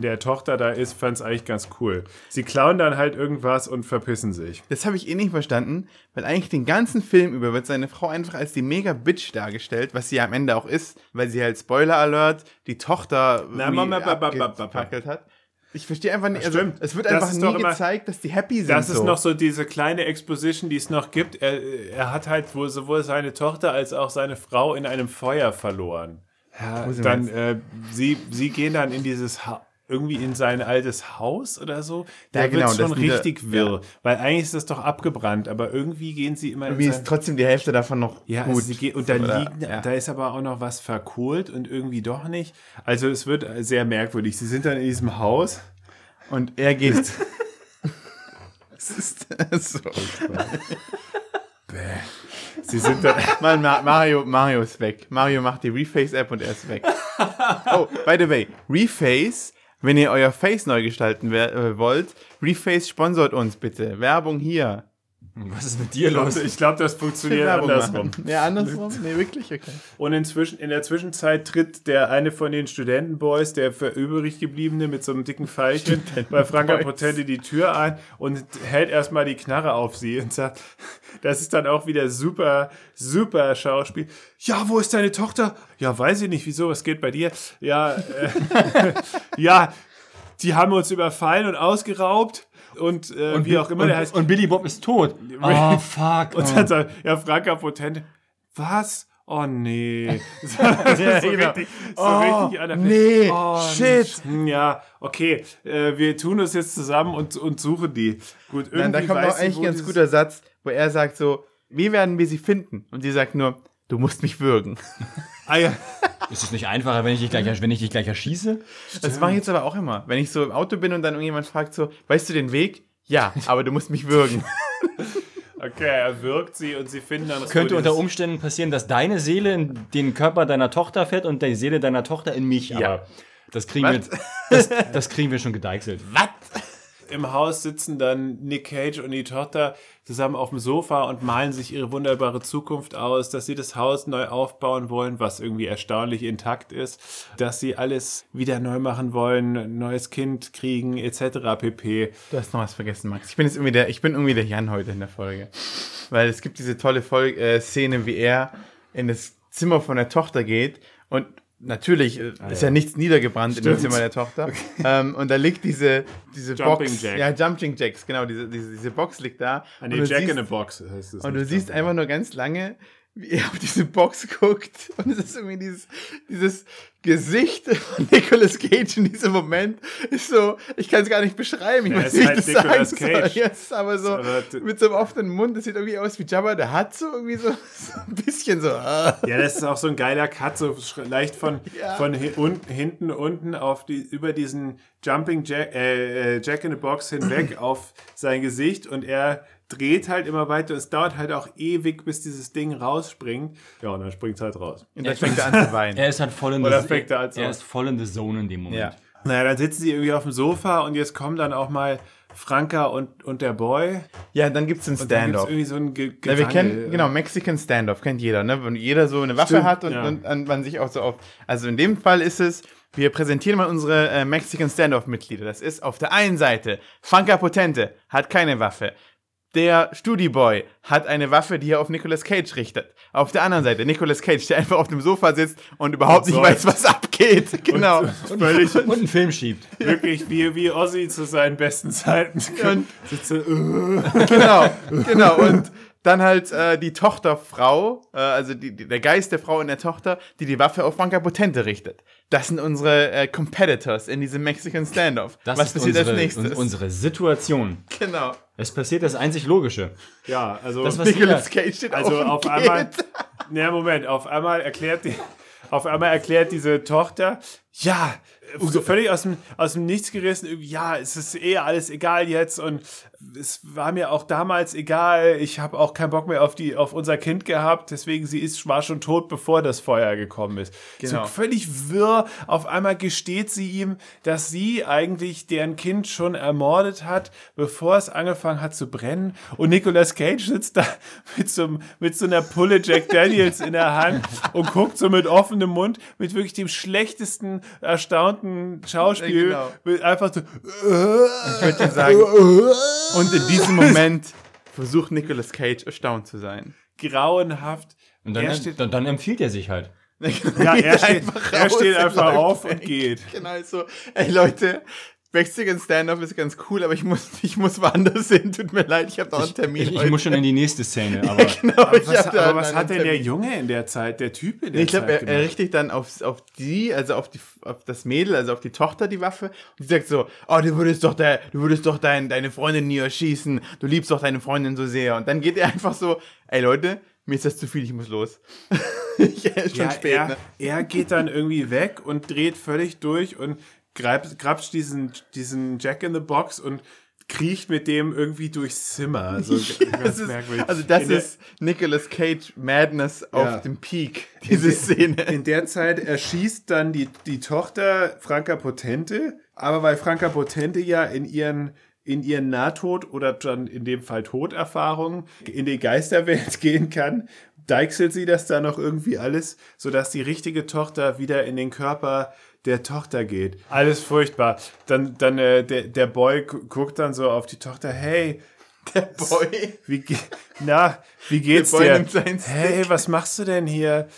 der Tochter da ist, fand es eigentlich ganz cool. Sie klauen dann halt irgendwas und verpissen sich. Das habe ich eh nicht verstanden, weil eigentlich den ganzen Film über wird seine Frau einfach als die mega Bitch dargestellt, was sie ja am Ende auch ist, weil sie halt Spoiler Alert die Tochter Na, Mama, abgefackelt hat. Ich verstehe einfach nicht, also Stimmt. es wird einfach nie immer- gezeigt, dass die happy sind. Das so. ist noch so diese kleine Exposition, die es noch gibt. Er, er hat halt wohl sowohl seine Tochter als auch seine Frau in einem Feuer verloren. Ja, dann, äh, sie, sie gehen dann in dieses ha irgendwie in sein altes Haus oder so. Da Ja, genau, wird's das schon sind wieder- richtig wirr. Weil eigentlich ist das doch abgebrannt, aber irgendwie gehen sie immer Irgendwie ist trotzdem die Hälfte davon noch Ja, gut. also geht, und da, Oder- liegen, ja. da ist aber auch noch was verkohlt und irgendwie doch nicht. Also es wird sehr merkwürdig. Sie sind dann in diesem Haus. Und er geht. *laughs* Es ist so. Sie sind dann, *laughs* Mann, Ma Mario, Mario ist weg. Mario macht die Reface-App und er ist weg. Oh, by the way, Reface, wenn ihr euer Face neu gestalten äh, wollt, Reface sponsort uns bitte. Werbung hier. *laughs* Was ist mit dir los? ich glaube, das funktioniert *laughs* andersrum. machen. Ja, andersrum? Nee, wirklich? Okay. Und inzwischen, in der Zwischenzeit tritt der eine von den Studentenboys, der für übrig gebliebene mit so einem dicken Pfeilchen bei Franka. Potente die Tür ein und hält erstmal die Knarre auf sie und sagt, das ist dann auch wieder super, super Schauspiel. Ja, wo ist deine Tochter? Ja, weiß ich nicht, wieso, was geht bei dir? Ja, äh, *laughs* ja, die haben uns überfallen und ausgeraubt und, äh, wie auch immer und, der heißt. Und Billy Bob ist tot. *laughs* Oh, fuck. Und dann sagt ja, Franka Potente, was? Oh nee. *laughs* *laughs* so Ja, so genau. richtig, so Oh, richtig an nee, oh, shit. Ja, okay. Äh, wir tun das jetzt zusammen und, und suchen die. Gut, irgendwie Nein, da kommt sie, eigentlich ein ganz guter Satz, wo er sagt so, wie werden wir sie finden? Und sie sagt nur, du musst mich würgen. Ah, ja. Ist es nicht einfacher, wenn ich dich gleich, wenn ich dich gleich erschieße? Das mache ich jetzt aber auch immer. Wenn ich so im Auto bin und dann irgendjemand fragt so, weißt du den Weg? Ja, aber du musst mich würgen. *laughs* Okay, er wirkt sie und sie finden dann Könnte unter Umständen passieren, dass deine Seele in den Körper deiner Tochter fährt und die Seele deiner Tochter in mich. Ja. Aber das kriegen, wir, das, das kriegen wir schon gedeichselt. Was? Im Haus sitzen dann Nick Cage und die Tochter zusammen auf dem Sofa und malen sich ihre wunderbare Zukunft aus, dass sie das Haus neu aufbauen wollen, was irgendwie erstaunlich intakt ist, dass sie alles wieder neu machen wollen, neues Kind kriegen, etc. pp. Du hast noch was vergessen, Max. Ich bin jetzt irgendwie der, ich bin irgendwie der Jan heute in der Folge. Weil es gibt diese tolle Folge, äh, Szene, wie er in das Zimmer von der Tochter geht und natürlich äh, ist ja. nichts niedergebrannt in dem Ah, Stimmt. Zimmer der Tochter. Ähm, und da liegt diese, diese Jumping Box. Jack. Ja, Jumping Jacks, genau, diese, diese, diese Box liegt da. An Und die du Jack siehst- in a Box heißt es. Und du siehst einfach nur ganz lange, wie er auf diese Box guckt und es ist irgendwie dieses, dieses Gesicht von Nicolas Cage in diesem Moment ist so, ich kann es gar nicht beschreiben, ich Ja, weiß nicht, halt wie ich das sagen soll. Cage. Ja, es ist aber so, Aber- mit so einem offenen Mund, das sieht irgendwie aus wie Jabba, der hat so irgendwie so, *laughs* so ein bisschen so, ah. Ja, das ist auch so ein geiler Cut, so leicht von, Ja. von unten, hinten unten auf die, über diesen Jumping Jack, äh, äh, Jack in the Box hinweg *clears throat* auf sein Gesicht und er dreht halt immer weiter. Es dauert halt auch ewig, bis dieses Ding rausspringt. Ja, und dann springt es halt raus. Und dann fängt er an zu weinen. Er ist halt voll in Oder the, fängt er als er ist voll in the zone in dem Moment. Ja. Naja, dann sitzen sie irgendwie auf dem Sofa und jetzt kommen dann auch mal Franka und, und der Boy. Ja, dann gibt's einen Standoff. irgendwie so ein Ge Ja, wir kennen, genau, Mexican Standoff kennt jeder, ne? Wenn jeder so eine Waffe Stimmt, hat und, ja. und, und man sich auch so auf. Also in dem Fall ist es, wir präsentieren mal unsere äh, Mexican Standoff-Mitglieder. Das ist auf der einen Seite Franca Potente, hat keine Waffe. Der Studieboy hat eine Waffe, die er auf Nicolas Cage richtet. Auf der anderen Seite Nicolas Cage, der einfach auf dem Sofa sitzt und überhaupt nicht weiß, was abgeht. Genau. Und völlig *laughs* Und einen Film schiebt. wirklich wie, wie Ozzy zu seinen besten Zeiten. Und- Sitze, äh. *laughs* genau, genau. Und dann halt äh, die Tochterfrau, äh, also die, die, der Geist der Frau und der Tochter, die die Waffe auf Franca Potente richtet. Das sind unsere äh, Competitors in diesem Mexican Standoff. Das Was ist passiert unsere, als nächstes? un- unsere Situation. genau. Es passiert das einzig Logische. Ja, also. Das, was Nicolas Cage steht Also auf, auf einmal, na Moment, auf einmal erklärt die, auf einmal erklärt diese Tochter, ja, so völlig aus dem, aus dem Nichts gerissen, ja, es ist eh alles egal jetzt und es war mir auch damals egal, ich habe auch keinen Bock mehr auf, die, auf unser Kind gehabt, deswegen sie ist, war schon tot, bevor das Feuer gekommen ist. Genau. So völlig wirr, auf einmal gesteht sie ihm, dass sie eigentlich deren Kind schon ermordet hat, bevor es angefangen hat zu brennen und Nicolas Cage sitzt da *laughs* mit so, mit so einer Pulle Jack Daniels in der Hand und guckt so mit offenem Mund, mit wirklich dem schlechtesten, erstaunten Schauspiel, Genau. mit einfach so, Ich würde sagen, *laughs* und in diesem Moment versucht Nicolas Cage erstaunt zu sein. grauenhaft. Und dann, er steht, dann, dann empfiehlt er sich halt. ja, er *laughs* steht, einfach er steht einfach auf weg. und geht. Genau, so, ey Leute, Mexican Standoff ist ganz cool, aber ich muss, ich muss woanders hin. Tut mir leid, ich habe noch einen Termin. Ich, ich heute. muss schon in die nächste Szene, *laughs* aber genau, ich Was, aber was hat denn der. Junge in der Zeit, der Typ in der Ich glaube, Zeit er, er richtet dann auf, auf die, also auf, die, auf das Mädel, also auf die Tochter die Waffe und sagt so, oh, du würdest doch, der, du würdest doch dein, deine Freundin nie erschießen, du liebst doch deine Freundin so sehr. Und dann geht er *laughs* einfach so, ey Leute, mir ist das zu viel, ich muss los. *laughs* ich, ist schon ja, spät, er, ne? er geht dann irgendwie weg und dreht völlig durch und grapscht diesen, diesen Jack in the Box und kriecht mit dem irgendwie durchs Zimmer. *laughs* So ganz Das ist, merkwürdig. also das In der- ist Nicolas Cage Madness Ja. auf dem Peak, diese Szene. In der Zeit erschießt dann die, die Tochter Franka Potente, aber weil Franka Potente ja in ihren in ihren Nahtod oder dann in dem Fall Toderfahrungen in die Geisterwelt *laughs* gehen kann, deichselt sie das dann noch irgendwie alles, sodass die richtige Tochter wieder in den Körper der Tochter geht. Alles furchtbar. Dann, dann äh, der, der Boy gu- guckt dann so auf die Tochter, hey, Der Boy. wie, na, wie geht's dir? Hey, was machst du denn hier?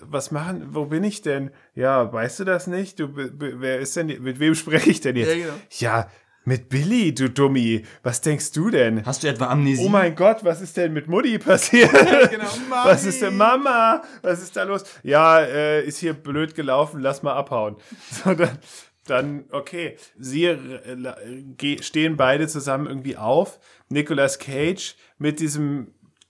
Was machen, wo bin ich denn? Ja, weißt du das nicht? Du, wer ist denn, mit wem spreche ich denn jetzt? Ja, genau. Ja, mit Billy, du Dummi. Was denkst du denn? hast du etwa Amnesie? Oh mein Gott, was ist denn mit Mutti passiert? genau, *laughs* Was ist denn Mama? Was ist da los? Ja, äh, ist hier blöd gelaufen, lass mal abhauen. *laughs* So, dann, dann okay. Sie äh, ge- stehen beide zusammen irgendwie auf. Nicolas Cage mit diesem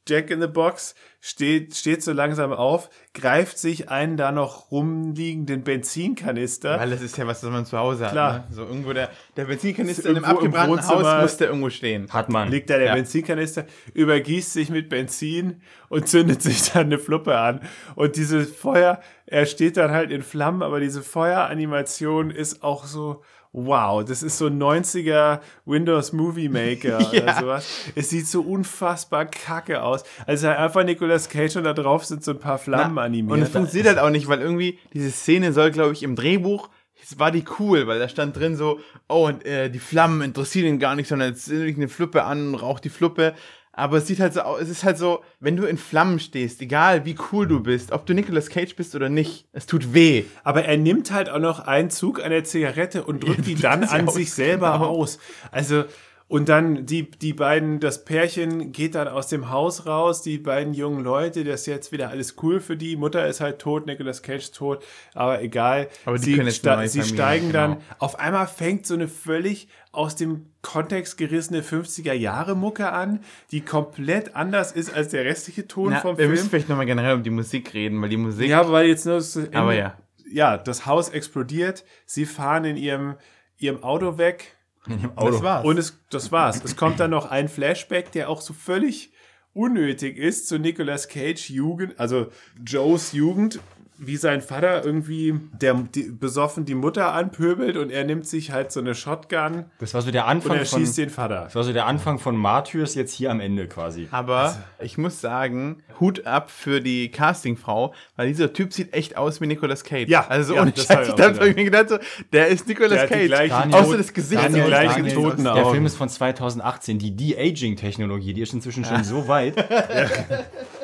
Jack in the Box steht, steht so langsam auf, greift sich einen da noch rumliegenden Benzinkanister. Weil das ist ja was, was man zu Hause Klar. hat. Ne? So irgendwo der, der Benzinkanister Ist in einem abgebrannten. Haus muss der irgendwo stehen. Hat man. liegt da der Ja. Benzinkanister, übergießt sich mit Benzin und zündet sich *laughs* dann eine Fluppe an. Und dieses Feuer, er steht dann halt in Flammen, aber diese Feueranimation ist auch so, wow, das ist so ein 90er Windows Movie Maker *laughs* oder Ja. sowas. Es sieht so unfassbar kacke aus. Also einfach Nicolas Cage und da drauf sind so ein paar Flammen animiert. Und es funktioniert halt auch nicht, weil irgendwie diese Szene soll, glaube ich, im Drehbuch es war die cool, weil da stand drin so, oh, und äh, die Flammen interessieren ihn gar nicht, sondern jetzt zündet eine Fluppe an und raucht die Fluppe. Aber es sieht halt so aus, es ist halt so, wenn du in Flammen stehst, egal wie cool du bist, ob du Nicolas Cage bist oder nicht, es tut weh. Aber er nimmt halt auch noch einen Zug an der Zigarette und drückt *laughs* die dann an sich selber genau. aus. Also, Und dann die, die beiden, das Pärchen geht dann aus dem Haus raus, die beiden jungen Leute, das ist jetzt wieder alles cool für die. Mutter ist halt tot, Nicolas Cage tot, aber egal. Aber die sie können jetzt sta- sie Familie, steigen genau. dann, auf einmal fängt so eine völlig aus dem Kontext gerissene 50er Jahre Mucke an, die komplett anders ist als der restliche Ton Na, vom wir müssen Film. vielleicht nochmal generell um die Musik reden, weil die Musik. Ja, weil jetzt nur Aber ja. ja, das Haus explodiert, sie fahren in ihrem, ihrem Auto weg das war's. und es, das war's. Es kommt dann noch ein Flashback, der auch so völlig unnötig ist zu Nicolas Cage Jugend, also Joes Jugend, wie sein Vater irgendwie der die, besoffen die Mutter anpöbelt und er nimmt sich halt so eine Shotgun Das war so der und Anfang er von. schießt den Vater. Das war so der Anfang von Martyrs jetzt hier am Ende quasi. Aber ich muss sagen, Hut ab für die Castingfrau, weil dieser Typ sieht echt aus wie Nicolas Cage. Ja, also ja, ohne das Scheiß, ich hab mir gedacht, so, der ist Nicolas Der Cage. Außer das Gesicht. der gleichen toten. Der. Film ist von 2018. Die De-Aging-Technologie, die ist inzwischen schon so weit. *laughs* *laughs*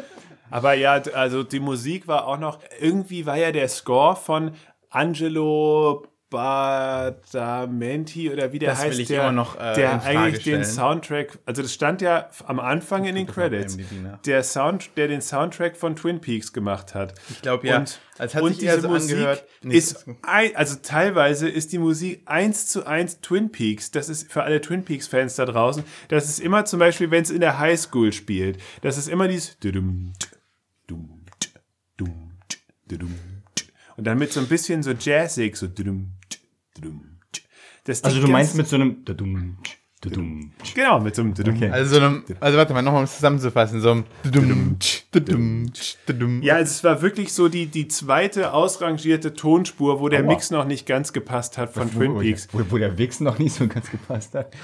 Aber ja, also die Musik war auch noch, irgendwie war ja der Score von Angelo Badalamenti oder wie der Das heißt, der, immer noch, äh, der eigentlich den stellen. Soundtrack, also das stand ja am Anfang in den Credits, nach. der Sound, der den Soundtrack von Twin Peaks gemacht hat. Ich glaube, ja. Und, Als hat und sich diese so Musik angehört. Nee, ist, ein, also teilweise ist die Musik eins zu eins Twin Peaks. Das ist für alle Twin Peaks Fans da draußen. Das ist immer zum Beispiel, wenn es in der Highschool spielt. Das ist immer dieses dum, tsch, dum, tsch, dudum, tsch. Und dann mit so ein bisschen so jazzig so. Das Also du meinst mit so einem. genau mit so einem. Okay. Also, so einem, also warte mal, nochmal um es zusammenzufassen. So ein dudum, tsch, dudum, tsch, dudum. Ja, also es war wirklich so die, die zweite ausrangierte Tonspur, wo der Aua. Mix noch nicht ganz gepasst hat von Twin Wo- Peaks. Wo, wo der Wix noch nicht so ganz gepasst hat.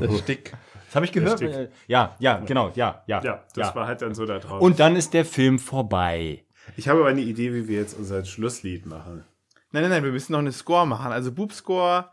das Stick. Das habe ich gehört. Ja, ja, genau, ja, ja. Ja, das war halt dann so da drauf. Und dann ist der Film vorbei. Ich habe aber eine Idee, wie wir jetzt unser Schlusslied machen. Nein, nein, nein, wir müssen noch eine Score machen. Also Boob-Score.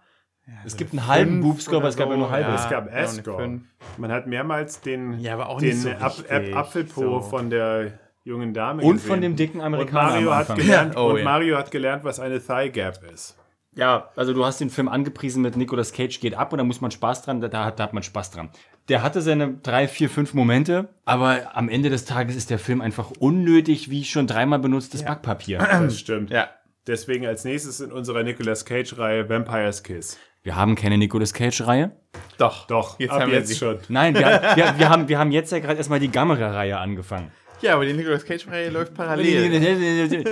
Es gibt einen halben Boobscore, aber es gab ja nur halbe. Ja. es gab ja, eine S-Score. Man hat mehrmals den, Ja, aber auch den so Ap. Ap Apfelpo So. von der jungen Dame Und gesehen. von dem dicken und Amerikaner Mario, am hat gelernt, Ja, *laughs* oh und ja. Mario hat gelernt, was eine Thigh Gap ist. Ja, also du hast den Film angepriesen mit Nicolas Cage geht ab und da muss man Spaß dran, da, da, hat, da hat man Spaß dran. Der hatte seine drei, vier, fünf Momente, aber am Ende des Tages ist der Film einfach unnötig, wie schon dreimal benutztes Backpapier. Das stimmt. Ja. Deswegen als nächstes in unserer Nicolas Cage-Reihe Vampire's Kiss. Wir haben keine Nicolas Cage-Reihe. Doch. Doch, Jetzt ab haben wir jetzt sie. schon. Nein, wir, *laughs* wir, wir, haben, wir haben jetzt ja gerade erstmal die Gamera-Reihe angefangen. Ja, aber die Nicolas Cage-Reihe läuft parallel. *laughs*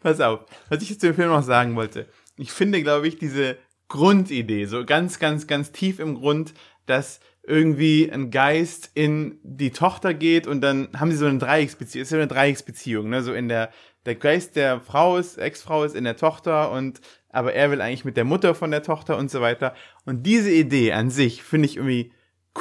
Pass auf, was ich jetzt zu dem Film noch sagen wollte. Ich finde, glaube ich, diese Grundidee, so ganz, ganz, ganz tief im Grund, dass irgendwie ein Geist in die Tochter geht und dann haben sie so eine Dreiecksbeziehung, ist ja eine Dreiecksbeziehung, ne, so in der, der Geist der Frau ist, Ex-Frau ist in der Tochter und, aber er will eigentlich mit der Mutter von der Tochter und so weiter. Und diese Idee an sich finde ich irgendwie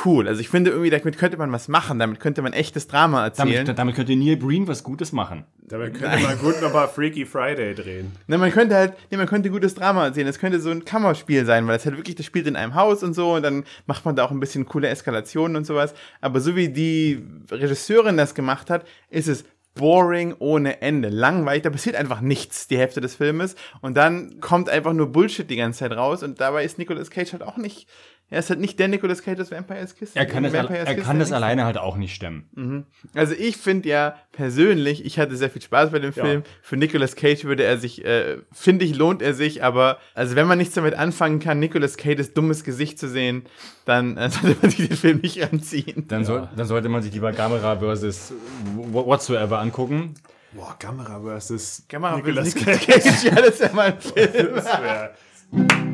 cool. Also ich finde irgendwie, damit könnte man was machen, damit könnte man echtes Drama erzählen. Damit, damit könnte Neil Breen was Gutes machen. Dabei könnte man gut nochmal Freaky Friday drehen. Ne, man könnte halt, ne, man könnte gutes Drama erzählen. Das könnte so ein Kammerspiel sein, weil das halt wirklich, das spielt in einem Haus und so und dann macht man da auch ein bisschen coole Eskalationen und sowas. Aber so wie die Regisseurin das gemacht hat, ist es boring ohne Ende. Langweilig, da passiert einfach nichts, die Hälfte des Filmes. Und dann kommt einfach nur Bullshit die ganze Zeit raus und dabei ist Nicolas Cage halt auch nicht, er ist halt nicht der Nicolas Cage aus Vampire's Kiss. Er kann das, Vampire's er kann ja das alleine halt auch nicht stemmen. Also ich finde ja persönlich, ich hatte sehr viel Spaß bei dem Ja. Film. Für Nicolas Cage würde er sich, äh, finde ich, lohnt er sich, aber also wenn man nichts damit anfangen kann, Nicolas Cages dummes Gesicht zu sehen, dann äh, *laughs* sollte man sich den Film nicht anziehen. Dann, soll, dann sollte man sich lieber Gamera versus whatsoever angucken. Boah, Kamera versus Kamera Nicolas Nicolas Cage. Cage, ja, das ist ja mal ein *laughs* Film.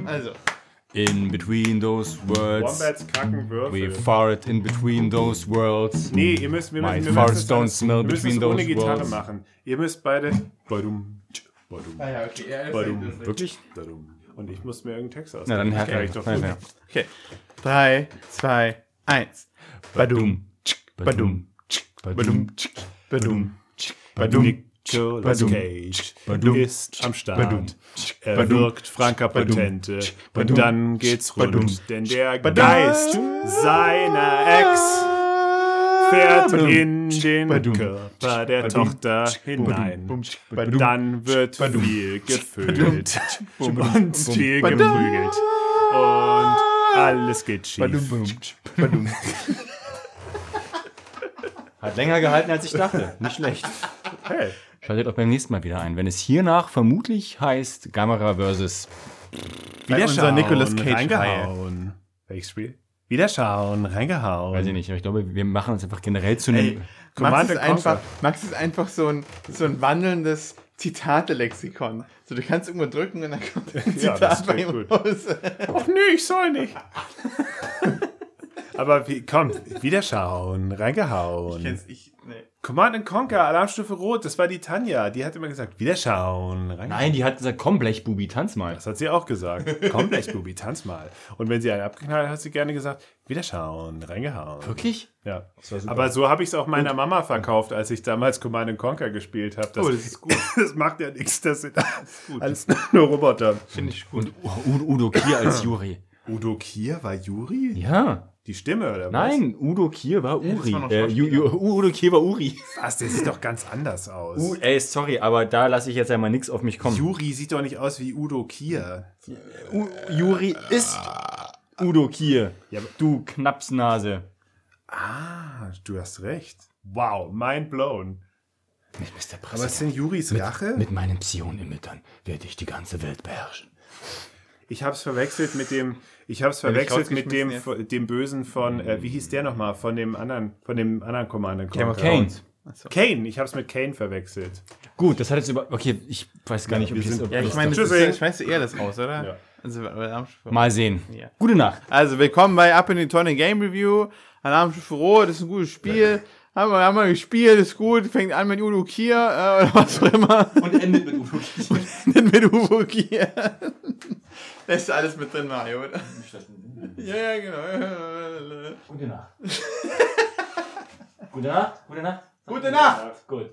Also, In between those words, Wombats kacken we Würfel. fart in between those worlds. Nee, ihr müsst, wir My müssen, wir farts müssen don't alles- smell wir müssen es between ohne those Gitarre words. machen. Ihr müsst beide badum, tsch, badum, ah ja, okay, ja, badum, Wirklich? badum. Und ich muss mir irgendeinen Text Na dann ausdenken. her. Kann ich doch tun. her. okay. Drei, zwei, eins. Badum, Badum. badum, badum, Badum. Nicolas Badum. Cage Badum. ist am Start. Badum. Er Badum. wirkt Franka Patente. Badum. Und dann geht's Badum. rund. Denn der Badum. Geist seiner Ex fährt Badum. in den Badum. Körper der Badum. Tochter hinein. Badum. Dann wird Badum. viel gefüllt und viel Badum. geprügelt. Und Alles geht schief. Hat länger gehalten, als ich dachte. Nicht schlecht. Hey. Schaltet auch beim nächsten Mal wieder ein, wenn es hiernach vermutlich heißt Gamera versus. Wieder unser schauen, Nicolas Cage reingehauen. Welches Spiel? Wieder schauen, reingehauen. Weiß ich nicht, aber ich glaube, wir machen uns einfach generell zu einem. Max ist, einfach, Max ist einfach so ein, so ein wandelndes Zitate-Lexikon. So, du kannst irgendwo drücken und dann kommt *laughs* ein Ja, das Zitat bei klingt ihm raus. Ach nee, ich soll nicht. *laughs* Aber wie, komm, wieder schauen, reingehauen. Jetzt, ich, nee. Command and Conquer, Alarmstufe Rot, das war die Tanja. Die hat immer gesagt, wieder schauen, reingehauen. Nein, die hat gesagt, komm, Blechbubi, tanz mal. Das hat sie auch gesagt. Komm, Blechbubi, tanz mal. Und wenn sie einen abgeknallt hat, hat sie gerne gesagt, wieder schauen, reingehauen. Wirklich? Ja. Aber so habe ich es auch meiner Mama verkauft, als ich damals Command and Conquer gespielt habe. Das, Oh, das ist gut. *laughs* das macht ja nichts, das sind alles nur Roboter. Finde ich gut. Und Udo Kier als *clears throat* Juri. Udo Kier war Juri? Ja. Die Stimme, oder was? Nein, Udo Kier war Uri. war äh, Udo Kier war Uri. Was, der sieht doch ganz anders aus. U, ey, sorry, aber da lasse ich jetzt einmal nichts auf mich kommen. Juri sieht doch nicht aus wie Udo Kier. U, Juri ist Udo Kier. Ja, du Knapsnase. Ah, du hast recht. Wow, mind blown. Mit Mr. Aber ist denn Juris Rache? Mit meinen Psion-Emittern werde ich die ganze Welt beherrschen. Ich hab's verwechselt mit dem, ich hab's ich verwechselt mit dem, rausgeschmissen dem Bösen von, äh, wie hieß der nochmal, von dem anderen, von dem anderen Commander. Game of Kane. Achso. Kane, ich hab's mit Kane verwechselt. Gut, das hat jetzt über. Okay, ich weiß gar nicht, ob wir ich es. sind- ob Ja, ich meine, das ja- schmeißt du eher das raus, oder? Ja. Also. Mal sehen. Ja. Gute Nacht. Also, willkommen bei Up in die Tonne Game Review. Alarmstufe Rot, das ist ein gutes Spiel. Haben wir, haben wir gespielt, ist gut. Fängt an mit Udo Kier, äh, oder was auch immer. Und endet mit Udo Kier. Dann mit Udo Kier. Da ist alles mit drin, Mario, oder? Ja, ja, genau. Gute Nacht. *laughs* Gute Nacht. Gute Nacht. Gute Nacht! Gut.